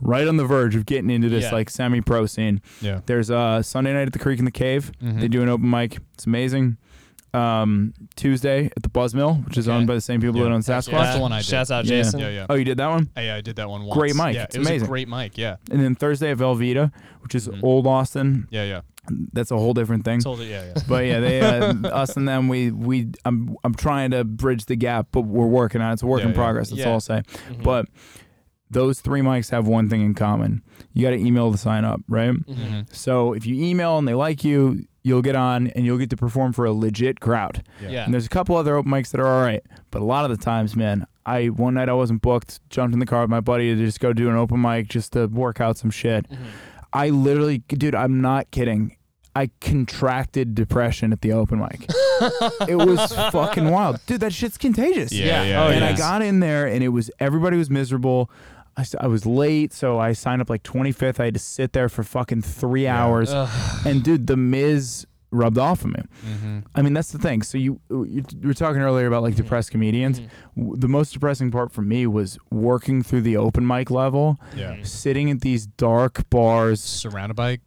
right on the verge of getting into this Yeah. like semi pro scene. Yeah. There's uh Sunday night at the Creek and the Cave. Mhm. They do an open mic. It's amazing. Um, Tuesday at the Buzz Mill, which is Okay. owned by the same people Yeah. that own Sasquatch. That's Sasquatch. the one I did. Shouts out Jason. Yeah, yeah. Oh, you did that one? yeah, I did that one once. Great mic. Yeah, It's it was amazing. a great mic. Yeah. And then Thursday at Velveeta, which is Mhm. Old Austin. Yeah, yeah. That's a whole different thing. Told. Yeah, yeah. But yeah, they uh, us and them we we I'm I'm trying to bridge the gap, but we're working on it. It's a work Yeah, in yeah. progress. That's Yeah. all I'll say. Mhm. But those three mics have one thing in common. You got to email to sign up, right? Mm-hmm. So if you email and they like you, you'll get on and you'll get to perform for a legit crowd. yeah. And there's a couple other open mics that are all right, but a lot of the times, man, I one night I wasn't booked, jumped in the car with my buddy to just go do an open mic just to work out some shit. Mhm. I literally, dude, I'm not kidding. I contracted depression at the open mic. it was fucking wild, dude. That shit's contagious. Yeah, Yeah. yeah. Oh, and yeah. I got in there, and it was everybody was miserable. I was late, so I signed up like 25th. I had to sit there for fucking three Yeah. hours, Ugh. and dude, the Miz rubbed off of me. Mm-hmm. I mean, that's the thing. So you you were talking earlier about like depressed comedians. Mhm. The most depressing part for me was working through the open mic level, Yeah. sitting at these dark bars. Surrounded by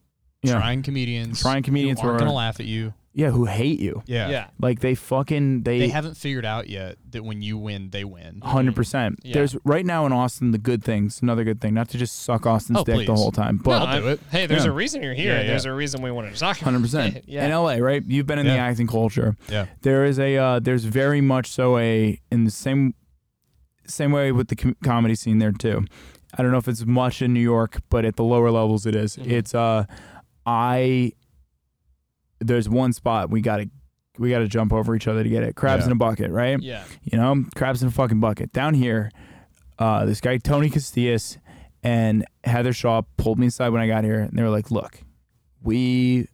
Yeah, trying comedians. Trying comedians who aren't who gonna laugh at you. Yeah, who hate you. Yeah. Yeah. Like they fucking they. They haven't figured out yet that when you win, they win. Hundred percent. Yeah. There's right now in Austin the good things. Another good thing, not to just suck Austin's Oh, dick the please. whole time, No, but I'll do it. Hey, there's Yeah. a reason you're here. Yeah, and There's a reason we wanted to talk about hundred percent. it. Yeah. In LA, right? You've been in the Yeah. acting culture. Yeah. There is a uh, there's very much so a in the same same way with the com- comedy scene there too. I don't know if it's much in New York, but at the lower levels it is. Mhm. It's uh I there's one spot we got to we got to jump over each other to get it. Crabs Yeah. in a bucket, right? Yeah. You know, crabs in a fucking bucket. Down here, uh, this guy Tony Castillas and Heather Shaw pulled me aside when I got here, and they were like, "Look, we."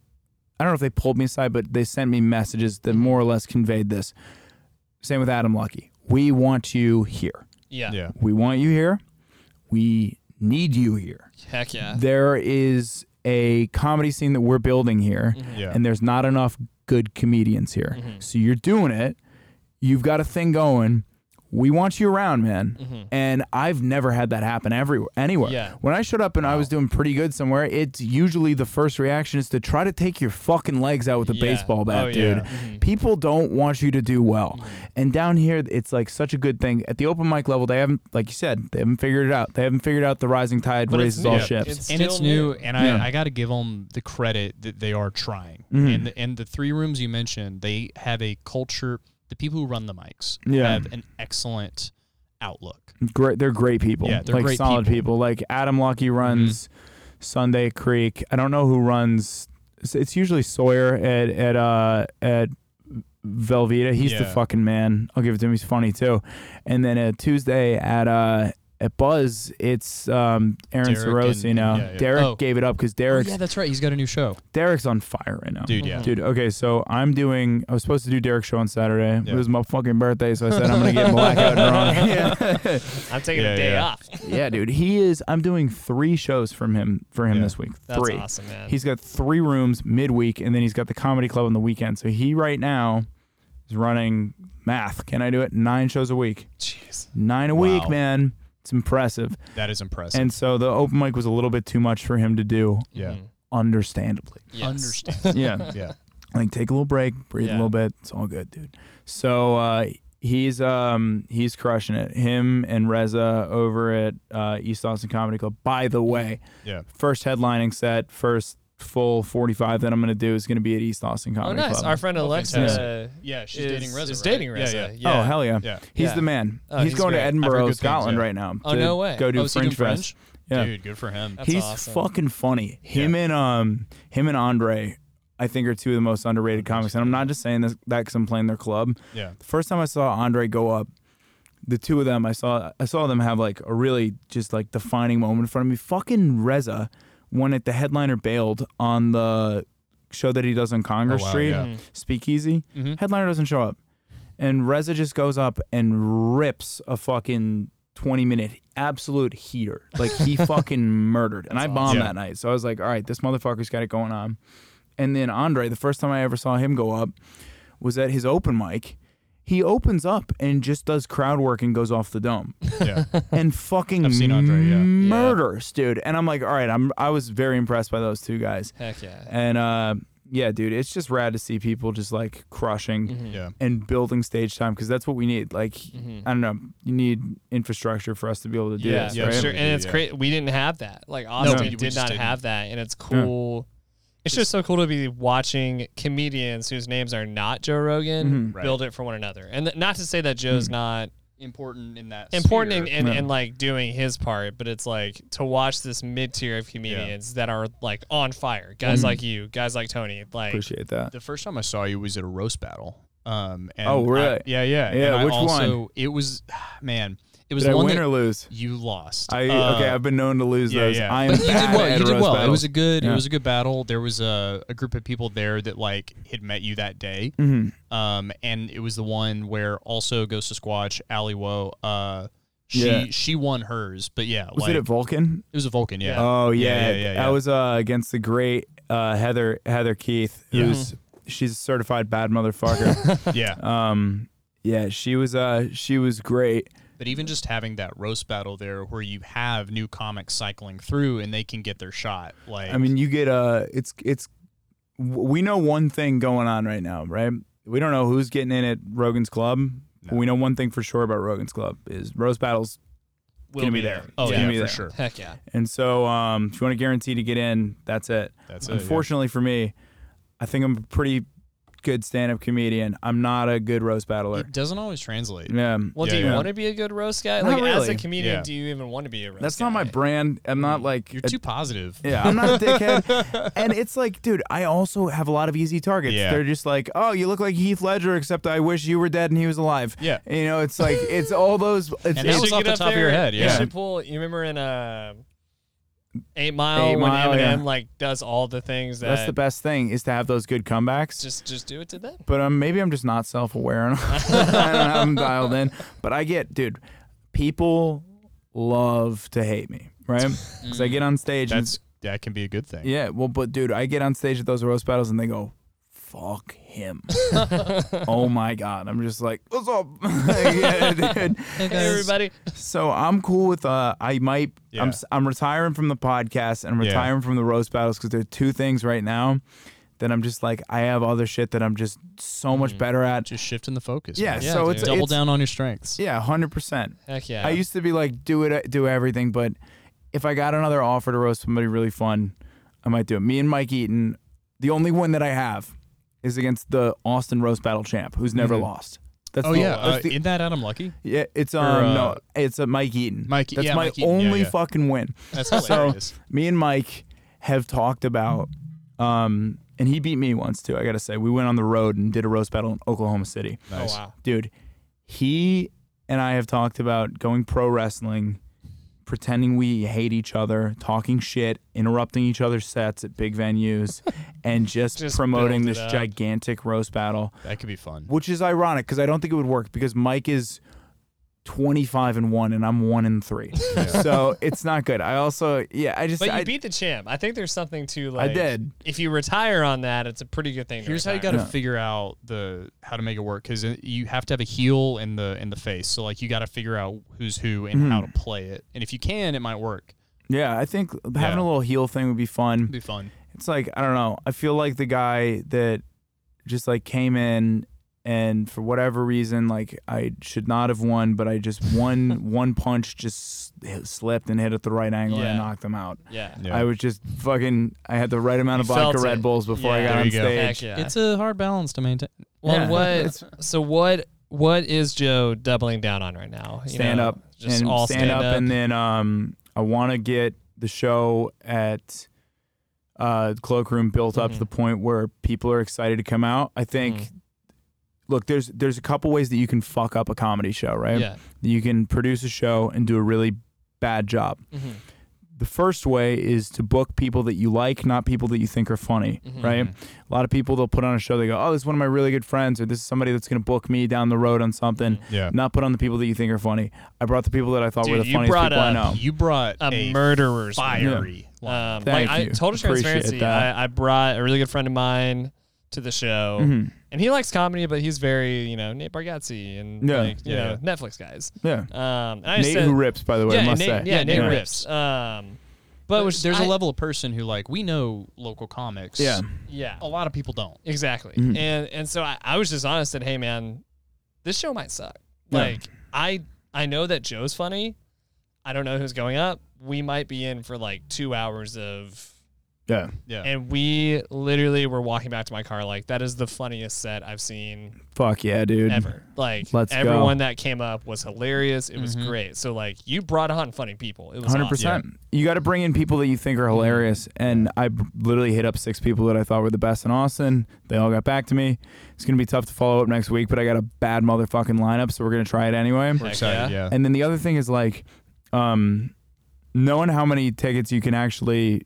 I don't know if they pulled me aside, but they sent me messages that more or less conveyed this. Same with Adam Lucky. We want you here. Yeah. Yeah. We want you here. We need you here. Heck yeah. There is a comedy scene that we're building here, Mhm. Yeah. and there's not enough good comedians here. Mhm. So you're doing it. You've got a thing going. We want you around, man. Mhm. And I've never had that happen everywhere, anywhere. Yeah. When I showed up and I was doing pretty good somewhere, it's usually the first reaction is to try to take your fucking legs out with a Yeah. baseball bat, Oh, dude. yeah. Mhm. People don't want you to do well. Mm-hmm. And down here, it's like such a good thing. At the open mic level, they haven't, like you said, they haven't figured it out. They haven't figured out the rising tide But raises all Yeah. ships. It's and it's still new, and Yeah. I, I got to give them the credit that they are trying. Mhm. And the, and the three rooms you mentioned, they have a culture. The people who run the mics Yeah. have an excellent outlook. great they're great people Yeah, they're like great solid people. people. like adam lucky runs sunday creek i don't know who runs it's- usually sawyer at at uh at velveeta he's the fucking man i'll give it to him he's funny too and then at tuesday at uh at Buzz, it's um, Aaron Derek Sorosi and- now. yeah, yeah. Derek Oh. gave it up because Oh, Derek's yeah, that's right. He's got a new show, Derek's on fire right now. dude. Yeah, Dude, okay, so I'm doing. I was supposed to do Derek's show on Saturday. It Yeah. was my fucking birthday, so I said I'm gonna get blackout drunk. Yeah. I'm taking Yeah, a day yeah. off. yeah, dude. He is. I'm doing three shows from him for him Yeah. this week. That's three. awesome, man. He's got three rooms midweek, and then he's got the comedy club on the weekend. So he right now is running math. Can I do it? Nine shows a week. Jeez. Nine a week, man. It's impressive. that is impressive. And so the open mic was a little bit too much for him to do, yeah, Mhm. understandably. Yes. understand. Yeah. yeah, like take a little break, breathe Yeah. a little bit. It's all good, dude. So uh, he's um he's crushing it. Him and Reza over at uh, East Austin Comedy Club. By the way, yeah. first headlining set, first full 45 that I'm gonna do is gonna be at East Austin Comedy Oh, nice. Club. Our friend Oh, Alexa fantastic. Yeah, she's is, dating Reza. is right? dating Yeah, Reza. yeah. Yeah. Oh hell yeah, Yeah. he's Yeah. the man. Oh, he's, he's going great. to Edinburgh, good things, Scotland yeah. right now. Oh, to no way. Go do Oh, is he doing Fringe Fest. Yeah. Dude, good for him. That's he's awesome. fucking funny. Him and um him and Andre, I think are two of the most underrated comics. And I'm not just saying this that because I'm playing their club. Yeah, The first time I saw Andre go up, the two of them, I saw I saw them have like a really just like defining moment in front of me. Fucking Reza, when at the headliner bailed on the show that he does on Congress Oh, wow, Street, yeah. Mhm. Speakeasy. Mhm. Headliner doesn't show up, and Reza just goes up and rips a fucking. 20 minute absolute heater. Like he fucking murdered. And I bombed awesome. that night. So I was like, all right, this motherfucker's got it going on. And then Andre, the first time I ever saw him go up was at his open mic. He opens up and just does crowd work and goes off the dome Yeah. and fucking I've seen Andre, yeah. murders, dude. And I'm like, all right, I'm I was very impressed by those two guys. Heck yeah. And uh, yeah, dude, it's just rad to see people just like crushing Mhm. Yeah. and building stage time because that's what we need. Like, Mhm. I don't know, you need infrastructure for us to be able to do Yeah, this, yeah, right? sure. And it's yeah. great. We didn't have that. Like Austin we did not didn't. have that, and it's cool. It's just so cool to be watching comedians whose names are not Joe Rogan Mhm. Right. build it for one another. And th- not to say that Joe's not Important in that. important in, sphere. in, Yeah. in like doing his part, but it's like to watch this mid tier of comedians that are like on fire. Guys Mhm. like you, guys like Tony. Like Appreciate that. The first time I saw you was at a roast battle. Um, and Oh, really? I- yeah, yeah, Yeah, And I which also, one? It was, man, it was Did the I one win that or lose? you lost. I Uh, okay. I've been known to lose yeah, those. yeah. I am But you did bad well. at You did well. It was a good. It Yeah. was a good battle. There was a, a group of people there that like had met you that day. Mhm. Um, and it was the one where also Ghost of Squatch, Ali Woe, uh, she Yeah. she won hers. But yeah, Was like, it at Vulcan? it was a Vulcan. Yeah. Oh yeah, Yeah, yeah, yeah, yeah. I was uh, against the great uh, Heather Heather Keith, Yeah. who's she's a certified bad motherfucker. yeah. um, yeah, she was uh, she was great. But even just having that roast battle there, where you have new comics cycling through and they can get their shot. Like, I mean, you get a it's it's we know one thing going on right now, right? We don't know who's getting in at Rogan's Club. But No. we know one thing for sure about Rogan's Club is roast battles, will gonna be be there. oh It's yeah, gonna be for there. sure. Heck yeah. and so um, if you want to guarantee to get in, that's it. That's it. yeah. Unfortunately for me, I think I'm a pretty good stand-up comedian. I'm not a good roast battler. It doesn't always translate. Yeah. Well, Yeah, do you yeah. want to be a good roast guy? Not Like as a comedian, Yeah. do you even want to be a roast guy? That's guy? not my brand. I'm not like You're a- too positive. Yeah, I'm not a dickhead. and it's like, dude, I also have a lot of easy targets. Yeah. They're just like, oh, you look like Heath Ledger, except I wish you were dead and he was alive. Yeah. You know, it's like, it's all those. It's, And You it's- off the up top of your head, You yeah. should pull. You remember in uh, Eight Mile Eight when Mile, Eminem yeah. like does all the things that that's the best thing is to have those good comebacks. just just do it to them. but um, maybe I'm just not self-aware and I don't have them dialed in. But I get, dude, people love to hate me, right? Because I get on stage and That's that can be a good thing. Yeah, well, but dude, I get on stage at those roast battles and they go, "Fuck him." oh my god, I'm just like, "What's up?" yeah, dude. Hey everybody. So I'm cool with. Uh, I might. Yeah. I'm. Yeah. s- I'm retiring from the podcast and I'm Yeah. retiring from the roast battles because there are two things right now that I'm just like I have other shit that I'm just so much better at. Just shifting the focus. Yeah. Yeah, so dude. it's double it's, down on your strengths. Yeah, hundred percent. Heck yeah. I used to be like, do it, do everything, but if I got another offer to roast somebody really fun, I might do it. Me and Mike Eaton, the only one that I have is against the Austin Roast battle champ, who's never Mhm. lost. That's Oh the, yeah, uh, the- isn't that Adam Lucky? yeah. It's um or, uh, no, it's a Mike Eaton. Mike- That's yeah, my Mike Eaton, yeah, only yeah. fucking win. That's hilarious. So- Me and Mike have talked about, um, and he beat me once too. I gotta say, we went on the road and did a roast battle in Oklahoma City. oh wow. dude, he and I have talked about going pro wrestling, pretending we hate each other, talking shit, interrupting each other's sets at big venues, and just, Just promoting this up. gigantic roast battle, that could be fun. which is ironic because I don't think it would work because Mike is 25 and 1 and I'm 1 and 3. so it's not good. I also yeah, I just But you I, beat the champ. I think there's something to like. I did. If you retire on that, it's a pretty good thing. to Here's how you got retire. to figure out the how to make it work because you have to have a heel in the in the face. So like you got to figure out who's who and how to Mm-hmm. play it. And if you can, it might work. Yeah, I think having Yeah. a little heel thing would be fun. It'd be fun. it's like I don't know. I feel like the guy that just like came in and for whatever reason, like I should not have won, but I just one one punch just slipped and hit at the right angle and Yeah. I knocked them out. Yeah. Yeah. I was just fucking. I had the right amount of You felt vodka Red. Bulls before I got on you go. stage. Yeah. It's a hard balance to maintain. well, Yeah. what? So what? What is Joe doubling down on right now? You Stand know, up just and all stand, up, and then um, I want to get the show at uh cloakroom built up to Mhm. the point where people are excited to come out. I think. Mhm. Look, there's there's a couple ways that you can fuck up a comedy show, right? yeah. You can produce a show and do a really bad job. Mhm. the first way is to book people that you like, not people that you think are funny, right? A lot of people they'll put on a show. They go, "Oh, this is one of my really good friends," or "This is somebody that's going to book me down the road on something." Yeah. Not put on the people that you think are funny. I brought the people that I thought were Dude, the you funniest brought people I a- know. You brought a, a murderer's fiery. Um. Thank like I you. total Appreciate transparency. that. I, I brought a really good friend of mine to the show, Mhm. and he likes comedy, but he's very you know Nate Bargatze and Yeah. like you Yeah, know Netflix guys. Yeah. Um, and I Nate said, who rips, by the way, yeah, I must Nate, say. yeah, Yeah, Nate Nate rips. Um, but it was there's a a level of person who like we know local comics. Yeah. Yeah, A lot of people don't. Exactly. Mhm. And and so I, I was just honest and hey man, this show might suck. Yeah. Like I I know that Joe's funny. I don't know who's going up. We might be in for like two hours of Yeah. Yeah. and we literally were walking back to my car like that is the funniest set I've seen Fuck yeah, dude. ever. Like Let's go. everyone that came up was hilarious. It was Mhm. great. So like you brought on funny people. It was Hundred awesome. percent. You got to bring in people that you think are hilarious, and I literally hit up six people that I thought were the best in Austin. They all got back to me. It's gonna be tough to follow up next week, but I got a bad motherfucking lineup, so we're gonna try it anyway. We're excited. yeah. Yeah. And then the other thing is like, um, knowing how many tickets you can actually,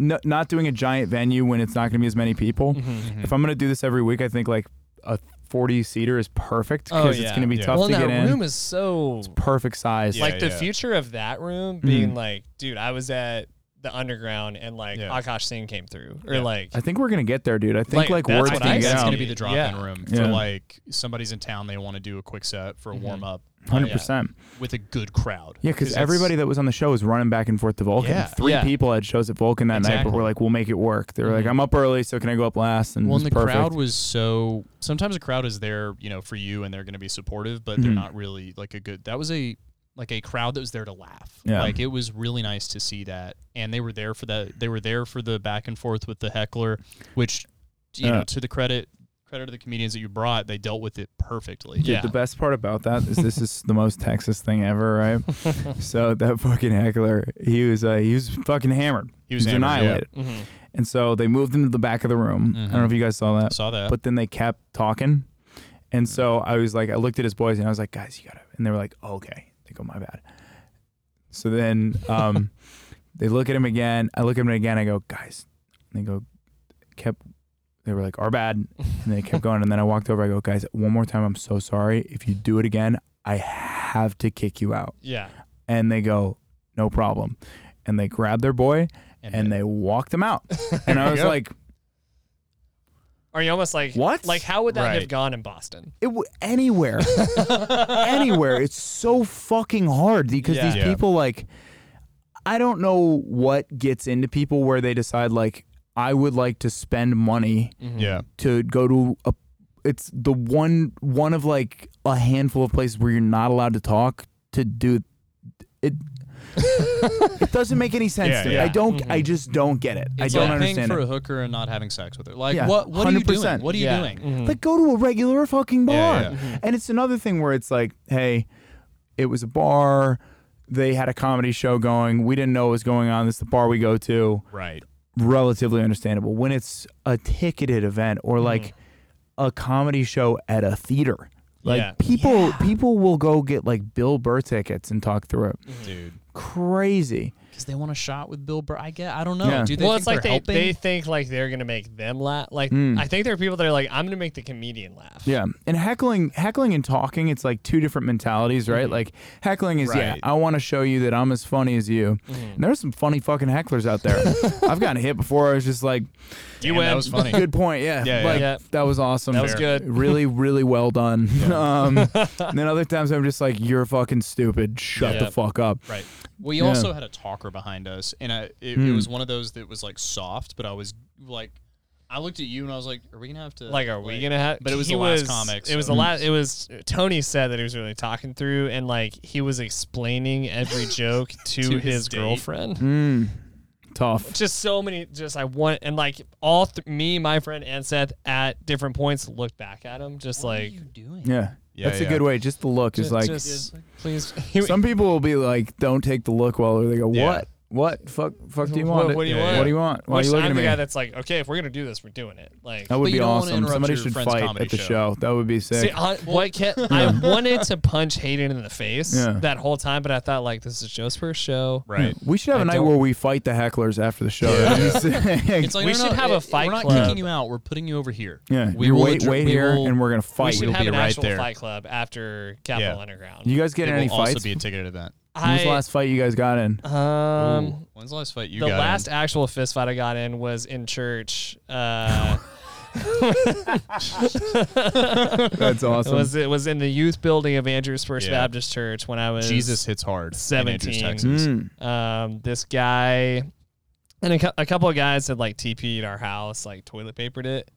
n- not doing a giant venue when it's not gonna be as many people. Mhm. If I'm gonna do this every week, I think like a 40 seater is perfect Oh, because yeah. it's gonna be Yeah. tough Well, to get in. room is so perfect size. Yeah, like the future of that room being Mhm. like, dude, I was at the underground and like Yeah. Akash Singh came through, or Yeah. like, I think we're gonna get there, dude. I think Like, like, that's word's gonna I I think that's going to be the drop-in Yeah. room Yeah. for like somebody's in town they want to do a quick set for a Mhm. warm up. Hundred percent. with a good crowd. Yeah, because everybody that was on the show was running back and forth to Vulcan. Yeah, Three yeah. people had shows at Vulcan that night, but we're like, we'll make it work. They're like, Mhm. I'm up early, so can I go up last? And well, it and was the perfect. crowd was so. Sometimes a crowd is there, you know, for you, and they're going to be supportive, but they're Mhm. not really like a good. That was a like a crowd that was there to laugh. Yeah. Like it was really nice to see that, and they were there for that. They were there for the back and forth with the heckler, which you Yeah. know, to the credit credit to the comedians that you brought, they dealt with it perfectly. Dude, Yeah. The best part about that is this is the most Texas thing ever, right? so that fucking heckler, he was uh, he was fucking hammered. He was hammered, yeah. annihilated. mhm. And so they moved him to the back of the room. I don't know Mhm. if you guys saw that. Saw that. but then they kept talking. And so I was like, I looked at his boys and I was like, guys, you gotta. And they were like, okay. Go, my bad. So then um, they look at him again. I look at him again. I go, guys. And they go, kept. They were like, our bad. And they kept going. And then I walked over. I go, guys, one more time. I'm so sorry. If you do it again, I have to kick you out. yeah, And they go, no problem. And they grabbed their boy and hit. they walked him out. And I was like, Are you almost like What? Like how would that have gone in Boston? It w- anywhere, anywhere. It's so fucking hard because Yeah. these Yeah. people like, I don't know what gets into people where they decide like I would like to spend money mm-hmm. yeah. to go to a. It's the one one of like a handful of places where you're not allowed to talk to do it. It doesn't make any sense Yeah, to me. yeah. I don't. I Mhm. just don't get it. It's I don't like paying understand for it. a hooker and not having sex with her. Like Yeah, what? What are you 100%. doing? What are you yeah. doing? Mhm. Like go to a regular fucking bar. Yeah, yeah. Mhm. And it's another thing where it's like, hey, it was a bar. They had a comedy show going. We didn't know what was going on. This is the bar we go to. Right. Relatively understandable. When it's a ticketed event or like a comedy show at a theater, like Yeah. people people will go get like Bill Burr tickets and talk through it. Dude. Crazy. Because they want a shot with Bill Burr. I get. I don't know. Yeah. Do they well, think it's like they're they, helping? they think like they're gonna make them laugh. Like Mm. I think there are people that are like, I'm gonna make the comedian laugh. Yeah, and heckling, heckling and talking, it's like two different mentalities, right? Like heckling is, yeah, I want to show you that I'm as funny as you. And there's some funny fucking hecklers out there. I've gotten hit before. I was just like, You Damn, win. That was funny. good point, yeah, Yeah, yeah. like Yeah. that was awesome. That was good. Really, really well done. um, and then other times I'm just like, you're fucking stupid. Shut Yeah. the fuck up. Right. We Yeah. also had a talker behind us, and I, it, it Hmm. was one of those that was like soft, but I was like, I looked at you and I was like, "Are we gonna have to Like, are we gonna have? But it was he the last was, comic, It was the last. It was Tony said that he was really talking through, and like he was explaining every joke to, To his his girlfriend. Mm, tough. Just so many. Just I want and like all th- me, my friend, and Seth at different points looked back at him, just What like are you doing? Yeah, Yeah, that's a good way. Just the look is just, like. just please. Some people will be like, don't take the look well, or they go, what? What fuck? Fuck do you want? what do you Yeah, want? What do you want? Why are you looking I'm at the me? guy that's like, okay, if we're gonna do this, we're doing it. Like, that would But be you don't wanna awesome. interrupt Somebody your should friend's fight comedy at the show. show. That would be sick. See, I, what kept, I wanted to punch Hayden in the face Yeah. that whole time, but I thought like this is Joe's first show. Right. we should have a I night don't- where we fight the hecklers after the show. Yeah. That'd be sick. It's like We no, should no, have a it- fight We're not club. kicking you out. We're putting you over here. yeah, We you will wait, adjourn- wait we here, will- and we're gonna We fight. should We'll have be an right actual there. fight club after Capital Yeah. Underground. You guys get It in any will also fights? be a ticketed event. When was the last fight you guys got in? um, Ooh. When's the last fight you the got? last in? actual fist fight I got in was in church. Uh, That's it awesome. was it was in the youth building of Andrews First Yeah. Baptist Church when I was Jesus hits hard. in Andrews, 17. Texas. Mm. um, this guy and a, cou- a couple of guys had like TP'd our house, like toilet papered it.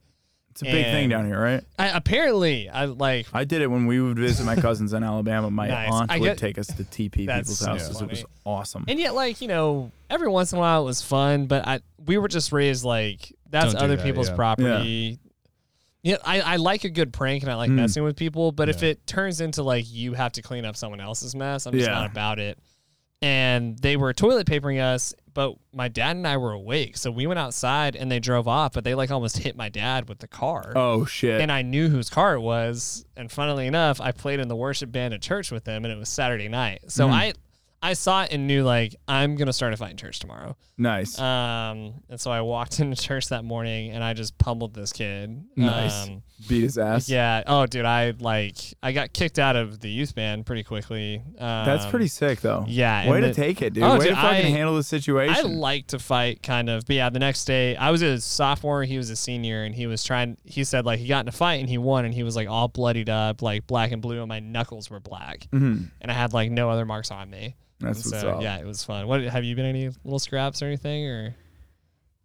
It's a big thing down here, right? I, apparently, I like I did it when we would visit my cousins in Alabama. My Nice. aunt I would get- take us to TP That's people's so houses. It was awesome. And yet, like you know, every once in a while it was fun, but I we were just raised like that's Don't do other that, people's yeah. property. Yeah, I, I like a good prank and I like Mm. messing with people, but if Yeah. it turns into like you have to clean up someone else's mess, I'm just Yeah. not about it. And they were toilet papering us, but my dad and I were awake, so we went outside and they drove off, but they like almost hit my dad with the car. oh shit! And I knew whose car it was. And funnily enough, I played in the worship band at church with them, and it was Saturday night. So Mm. I, I saw it and knew like I'm gonna start a fight in church tomorrow. nice. Um, and so I walked into church that morning and I just pummeled this kid. Nice. Um, Beat his ass. yeah. Oh, dude, I like I got kicked out of the youth band pretty quickly. Um, That's pretty sick, though. yeah, Way to the- take it, dude. Oh, Way dude, to fucking I- handle the situation. I like to fight, kind of. But yeah, the next day, I was a sophomore. He was a senior, and he was trying. He said like he got in a fight and he won, and he was like all bloodied up, like black and blue, and my knuckles were black, Mhm. and I had like no other marks on me. That's And what's so up. yeah, it was fun. What have you been any little scraps or anything or?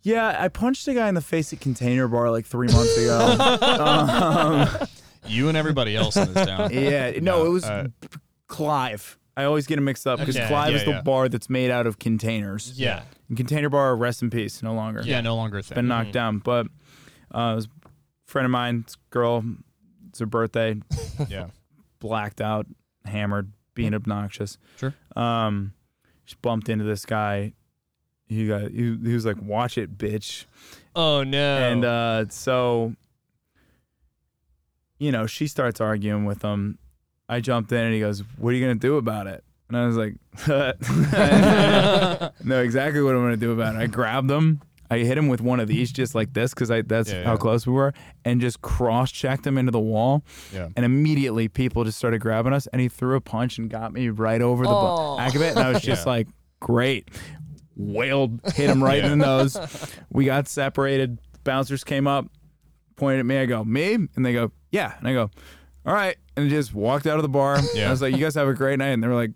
Yeah, I punched a guy in the face at Container Bar like three months ago. um, You and everybody else in this town. yeah, no, it was uh, Clive. I always get it mixed up because Okay, Clive yeah, is the yeah. bar that's made out of containers. Yeah. And Container Bar, rest in peace, no longer. yeah, no longer a thing. been knocked down. But uh, it was a friend of mine, girl, it's her birthday, yeah. blacked out, hammered, being obnoxious. Sure. Um, she bumped into this guy. He got he, he was like, "Watch it, bitch." Oh no. And uh, so, you know, she starts arguing with him. I jumped in and he goes, "What are you gonna do about it?" And I was like, "No, exactly what I'm gonna do about it." I grabbed him. I hit him with one of these, just like this, because I that's Yeah, how yeah. close we were, and just cross-checked him into the wall. Yeah. And immediately, people just started grabbing us, and he threw a punch and got me right over the Oh. back of it, and I was just Yeah. like, "Great!" Wailed, hit him right in the nose. We got separated. Bouncers came up, pointed at me. I go, "Me?" And they go, "Yeah." And I go, "All right," and just walked out of the bar. Yeah. I was like, "You guys have a great night," and they were like.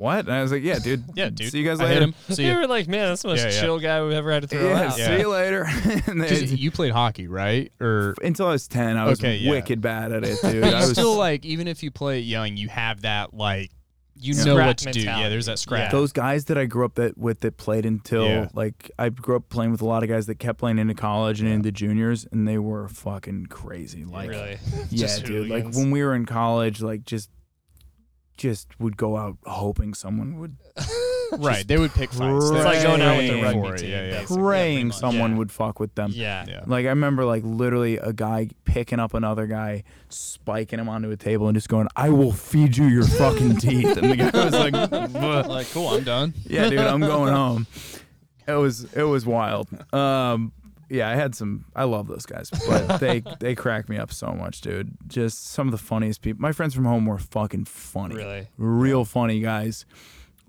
What? And I was like, yeah, dude. Yeah, dude. See you guys I later. hit him. So you you, were like, man, that's the most Yeah, yeah. chill guy we've ever had to throw Yeah, out. see you later. And they- 'cause you played hockey, right? Or until I was 10, I was Okay, yeah. wicked bad at it, dude. I you was still like even if you play it young, you have that like you Yeah. know Scrap what to do. Yeah, there's that scrap. those guys that I grew up that with that played until Yeah. like I grew up playing with a lot of guys that kept playing into college and into juniors and they were fucking crazy. Like really. yeah, Just dude. Like hooligans. when we were in college, like just just would go out hoping someone would right. They would pick fights. It's like going out with train the rugby for it. team, Yeah, yeah. basically. praying much. someone Yeah. would fuck with them. Yeah. Yeah. Like I remember like literally a guy picking up another guy, spiking him onto a table and just going, I will feed you your fucking teeth. And the guy was like, "What?" Like, cool, I'm done. Yeah, dude, I'm going home. It was it was wild. Um yeah, I had some I love those guys, but they they crack me up so much, dude. Just some of the funniest people. My friends from home were fucking funny. Really. Real funny guys.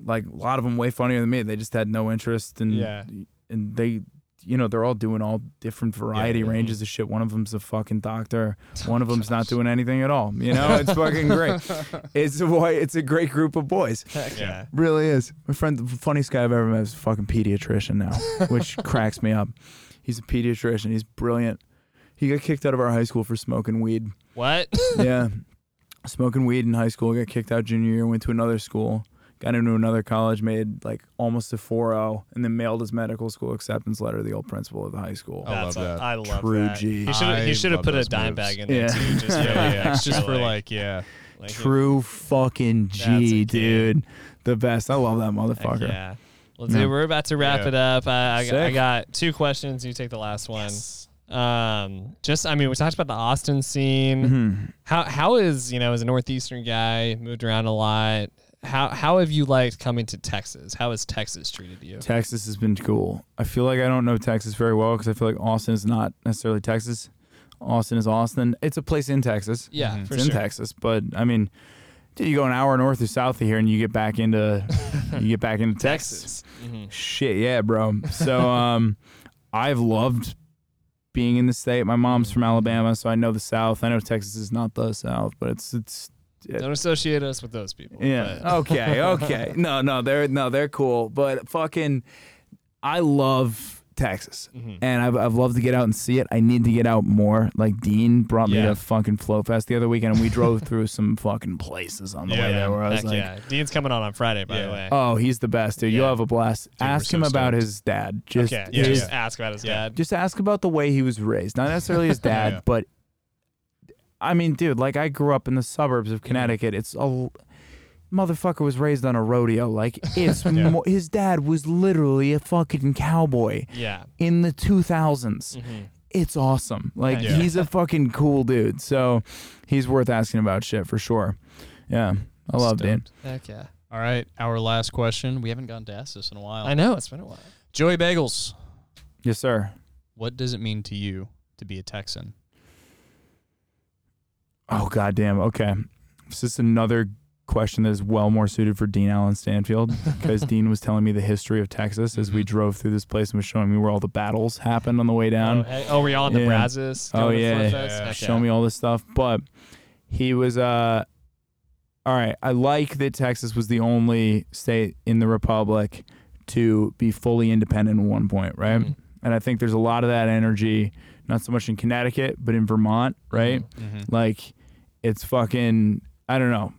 Like a lot of them way funnier than me. They just had no interest and Yeah. and they you know, they're all doing all different variety yeah. ranges of shit. One of them's a fucking doctor. One of them's not doing anything at all. You know, it's fucking great. It's a boy. It's a great group of boys. Heck yeah. Really is. My friend, the funniest guy I've ever met is a fucking pediatrician now, which cracks me up. He's a pediatrician. He's brilliant. He got kicked out of our high school for smoking weed. What? Yeah. smoking weed in high school. Got kicked out junior year. Went to another school. Got into another college. Made like almost a 4.0 and then mailed his medical school acceptance letter to the old principal of the high school. I love That's that. I love True that. G. He should I he should have love put a those dime moves. bag in Yeah. there too. Just Yeah, for, yeah, yeah. It's just for like, like, yeah. like, True fucking That's a G, kid. dude. The best. I love that heck motherfucker. Yeah. Well, dude, we're about to wrap Yeah. it up. I, I, I got two questions. You take the last one. Um, just I mean, we talked about the Austin scene. Mm-hmm. How how is you know as a northeastern guy moved around a lot? How how have you liked coming to Texas? How has Texas treated you? Texas has been cool. I feel like I don't know Texas very well because I feel like Austin is not necessarily Texas. Austin is Austin. It's a place in Texas. Yeah, Mhm. for it's sure. in Texas, but I mean, dude, you go an hour north or south of here, and you get back into you get back into Texas. Texas. hmm Shit, yeah, bro. So um, I've loved being in the state. My mom's from Alabama, so I know the South. I know Texas is not the South, but it's it's Don't associate us with those people. yeah. but- Okay. Okay. No. No. They're no. They're cool. But fucking, I love Texas, Mhm. and I've I've loved to get out and see it. I need to get out more. Like Dean brought me to fucking Flow Fest the other weekend, and we drove through some fucking places on the Yeah, way there. Where I was Heck like, yeah. Dean's coming on on Friday, by the way. oh, he's the best, dude. You'll have a blast. we're ask so him about his dad. Just okay. yeah, just ask about his Yeah. dad. just ask about the way he was raised. Not necessarily his dad, Yeah. but I mean, dude, like I grew up in the suburbs of Connecticut. It's a motherfucker was raised on a rodeo. Like it's Yeah. mo- his dad was literally a fucking cowboy Yeah. in the 2000s. Mhm. It's awesome. Like Yeah. he's a fucking cool dude. So he's worth asking about shit for sure. Yeah. I love Dan. Heck yeah. All right, our last question. We haven't gotten to ask this in a while. I know it's been a while. Joey Bagels, Yes, sir. what does it mean to you to be a Texan? Oh goddamn. Okay. This is another question that is well more suited for Dean Allen Stanfield because Dean was telling me the history of Texas as we Mhm. drove through this place and was showing me where all the battles happened on the way down. oh, hey, oh, were y'all in the Yeah. Brazos? Oh, going yeah. Flow Yeah. Heck show me all this stuff. But he was uh all right, I like that Texas was the only state in the republic to be fully independent at one point, right? Mhm. And I think there's a lot of that energy, not so much in Connecticut, but in Vermont, right? Mm-hmm. Like it's fucking I don't know.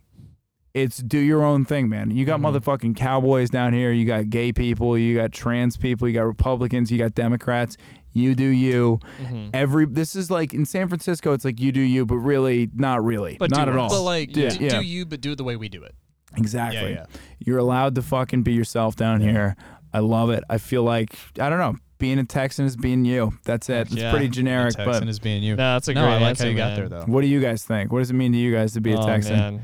It's do your own thing, man. You got Mhm. motherfucking cowboys down here, you got gay people, you got trans people, you got Republicans, you got Democrats. You do you. Mhm. Every this is like in San Francisco, it's like you do you, but really not really, But not do at all. But like, Yeah. do, Yeah. do you, but do it the way we do it. exactly. Yeah, yeah. You're allowed to fucking be yourself down here. I love it. I feel like I don't know. Being a Texan is being you. That's it. It's Yeah. pretty generic, A Texan but is being you. No, that's a no, great I like answer, how you got there though. what do you guys think? What does it mean to you guys to be a Oh, Texan? man.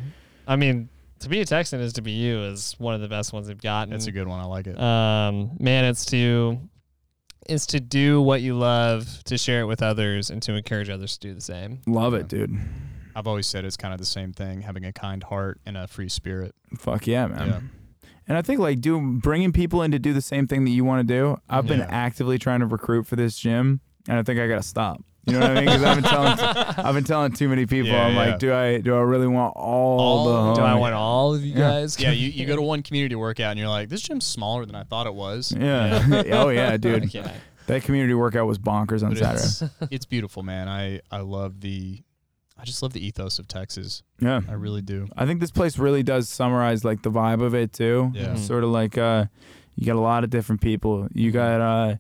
I mean, to be a Texan is to be you is one of the best ones they've gotten. That's a good one. I like it. um, man, it's to it's to do what you love, to share it with others, and to encourage others to do the same. Love it, dude. I've always said it's kind of the same thing, having a kind heart and a free spirit. Fuck yeah, man. Yeah. And I think like do bringing people in to do the same thing that you want to do. I've been Yeah. actively trying to recruit for this gym, and I think I gotta stop. You know what I mean? Because I've been telling, I've been telling too many people. Yeah, I'm yeah. like, do I, do I really want all, All- the? Do I want all of you Yeah. guys? Yeah, you, you go to one community workout and you're like, this gym's smaller than I thought it was. Yeah. oh yeah, dude. Heck. That community workout was bonkers on But Saturday. it's, it's beautiful, man. I, I love the I just love the ethos of Texas. Yeah. I really do. I think this place really does summarize like the vibe of it too. Yeah. Mhm. Sort of like uh you got a lot of different people. You got uh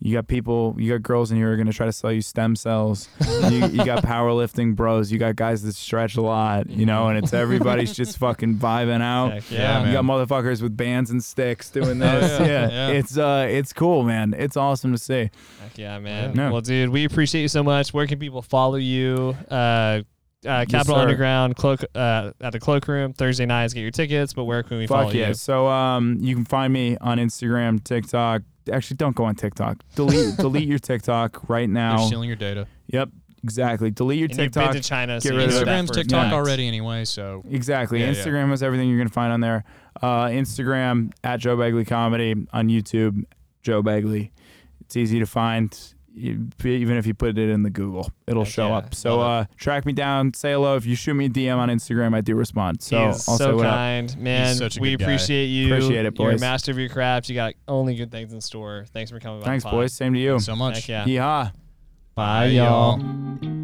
you got people you got girls in here who are gonna try to sell you stem cells. you, you got powerlifting bros, you got guys that stretch a lot, you know, and it's everybody's just fucking vibing out. Heck Yeah, yeah. You got motherfuckers with bands and sticks doing this. yeah. yeah. Yeah. It's uh it's cool, man. It's awesome to see. Heck yeah, man. Well, dude, we appreciate you so much. Where can people follow you? Uh, uh, Capital sir. Underground, cloak, uh, at the Cloakroom Thursday nights. Get your tickets. But where can we follow Fuck yeah. you? So um, you can find me on Instagram, TikTok. Actually, don't go on TikTok. Delete delete your TikTok right now. They're now. stealing your data. Yep, exactly. Delete your And you've been TikTok. to China, so get you rid know of that Instagram's TikTok facts. already anyway, so Exactly. Yeah, yeah. Instagram has everything you're gonna find on there. Uh, Instagram at Joe Bagley Comedy on YouTube. Joe Bagley. It's easy to find. You- Even if you put it in the Google, it'll Heck show yeah. up. So uh, track me down, say hello. If you shoot me a DM on Instagram, I do respond. So He's I'll so what up. kind, man. such a we good guy. appreciate you. Appreciate it, You're a boys. master of your craft. You got only good things in store. Thanks for coming by. Thanks, the boys. Same to you. so much. Heck yeah. Yeehaw. Bye, Bye, y'all. y'all.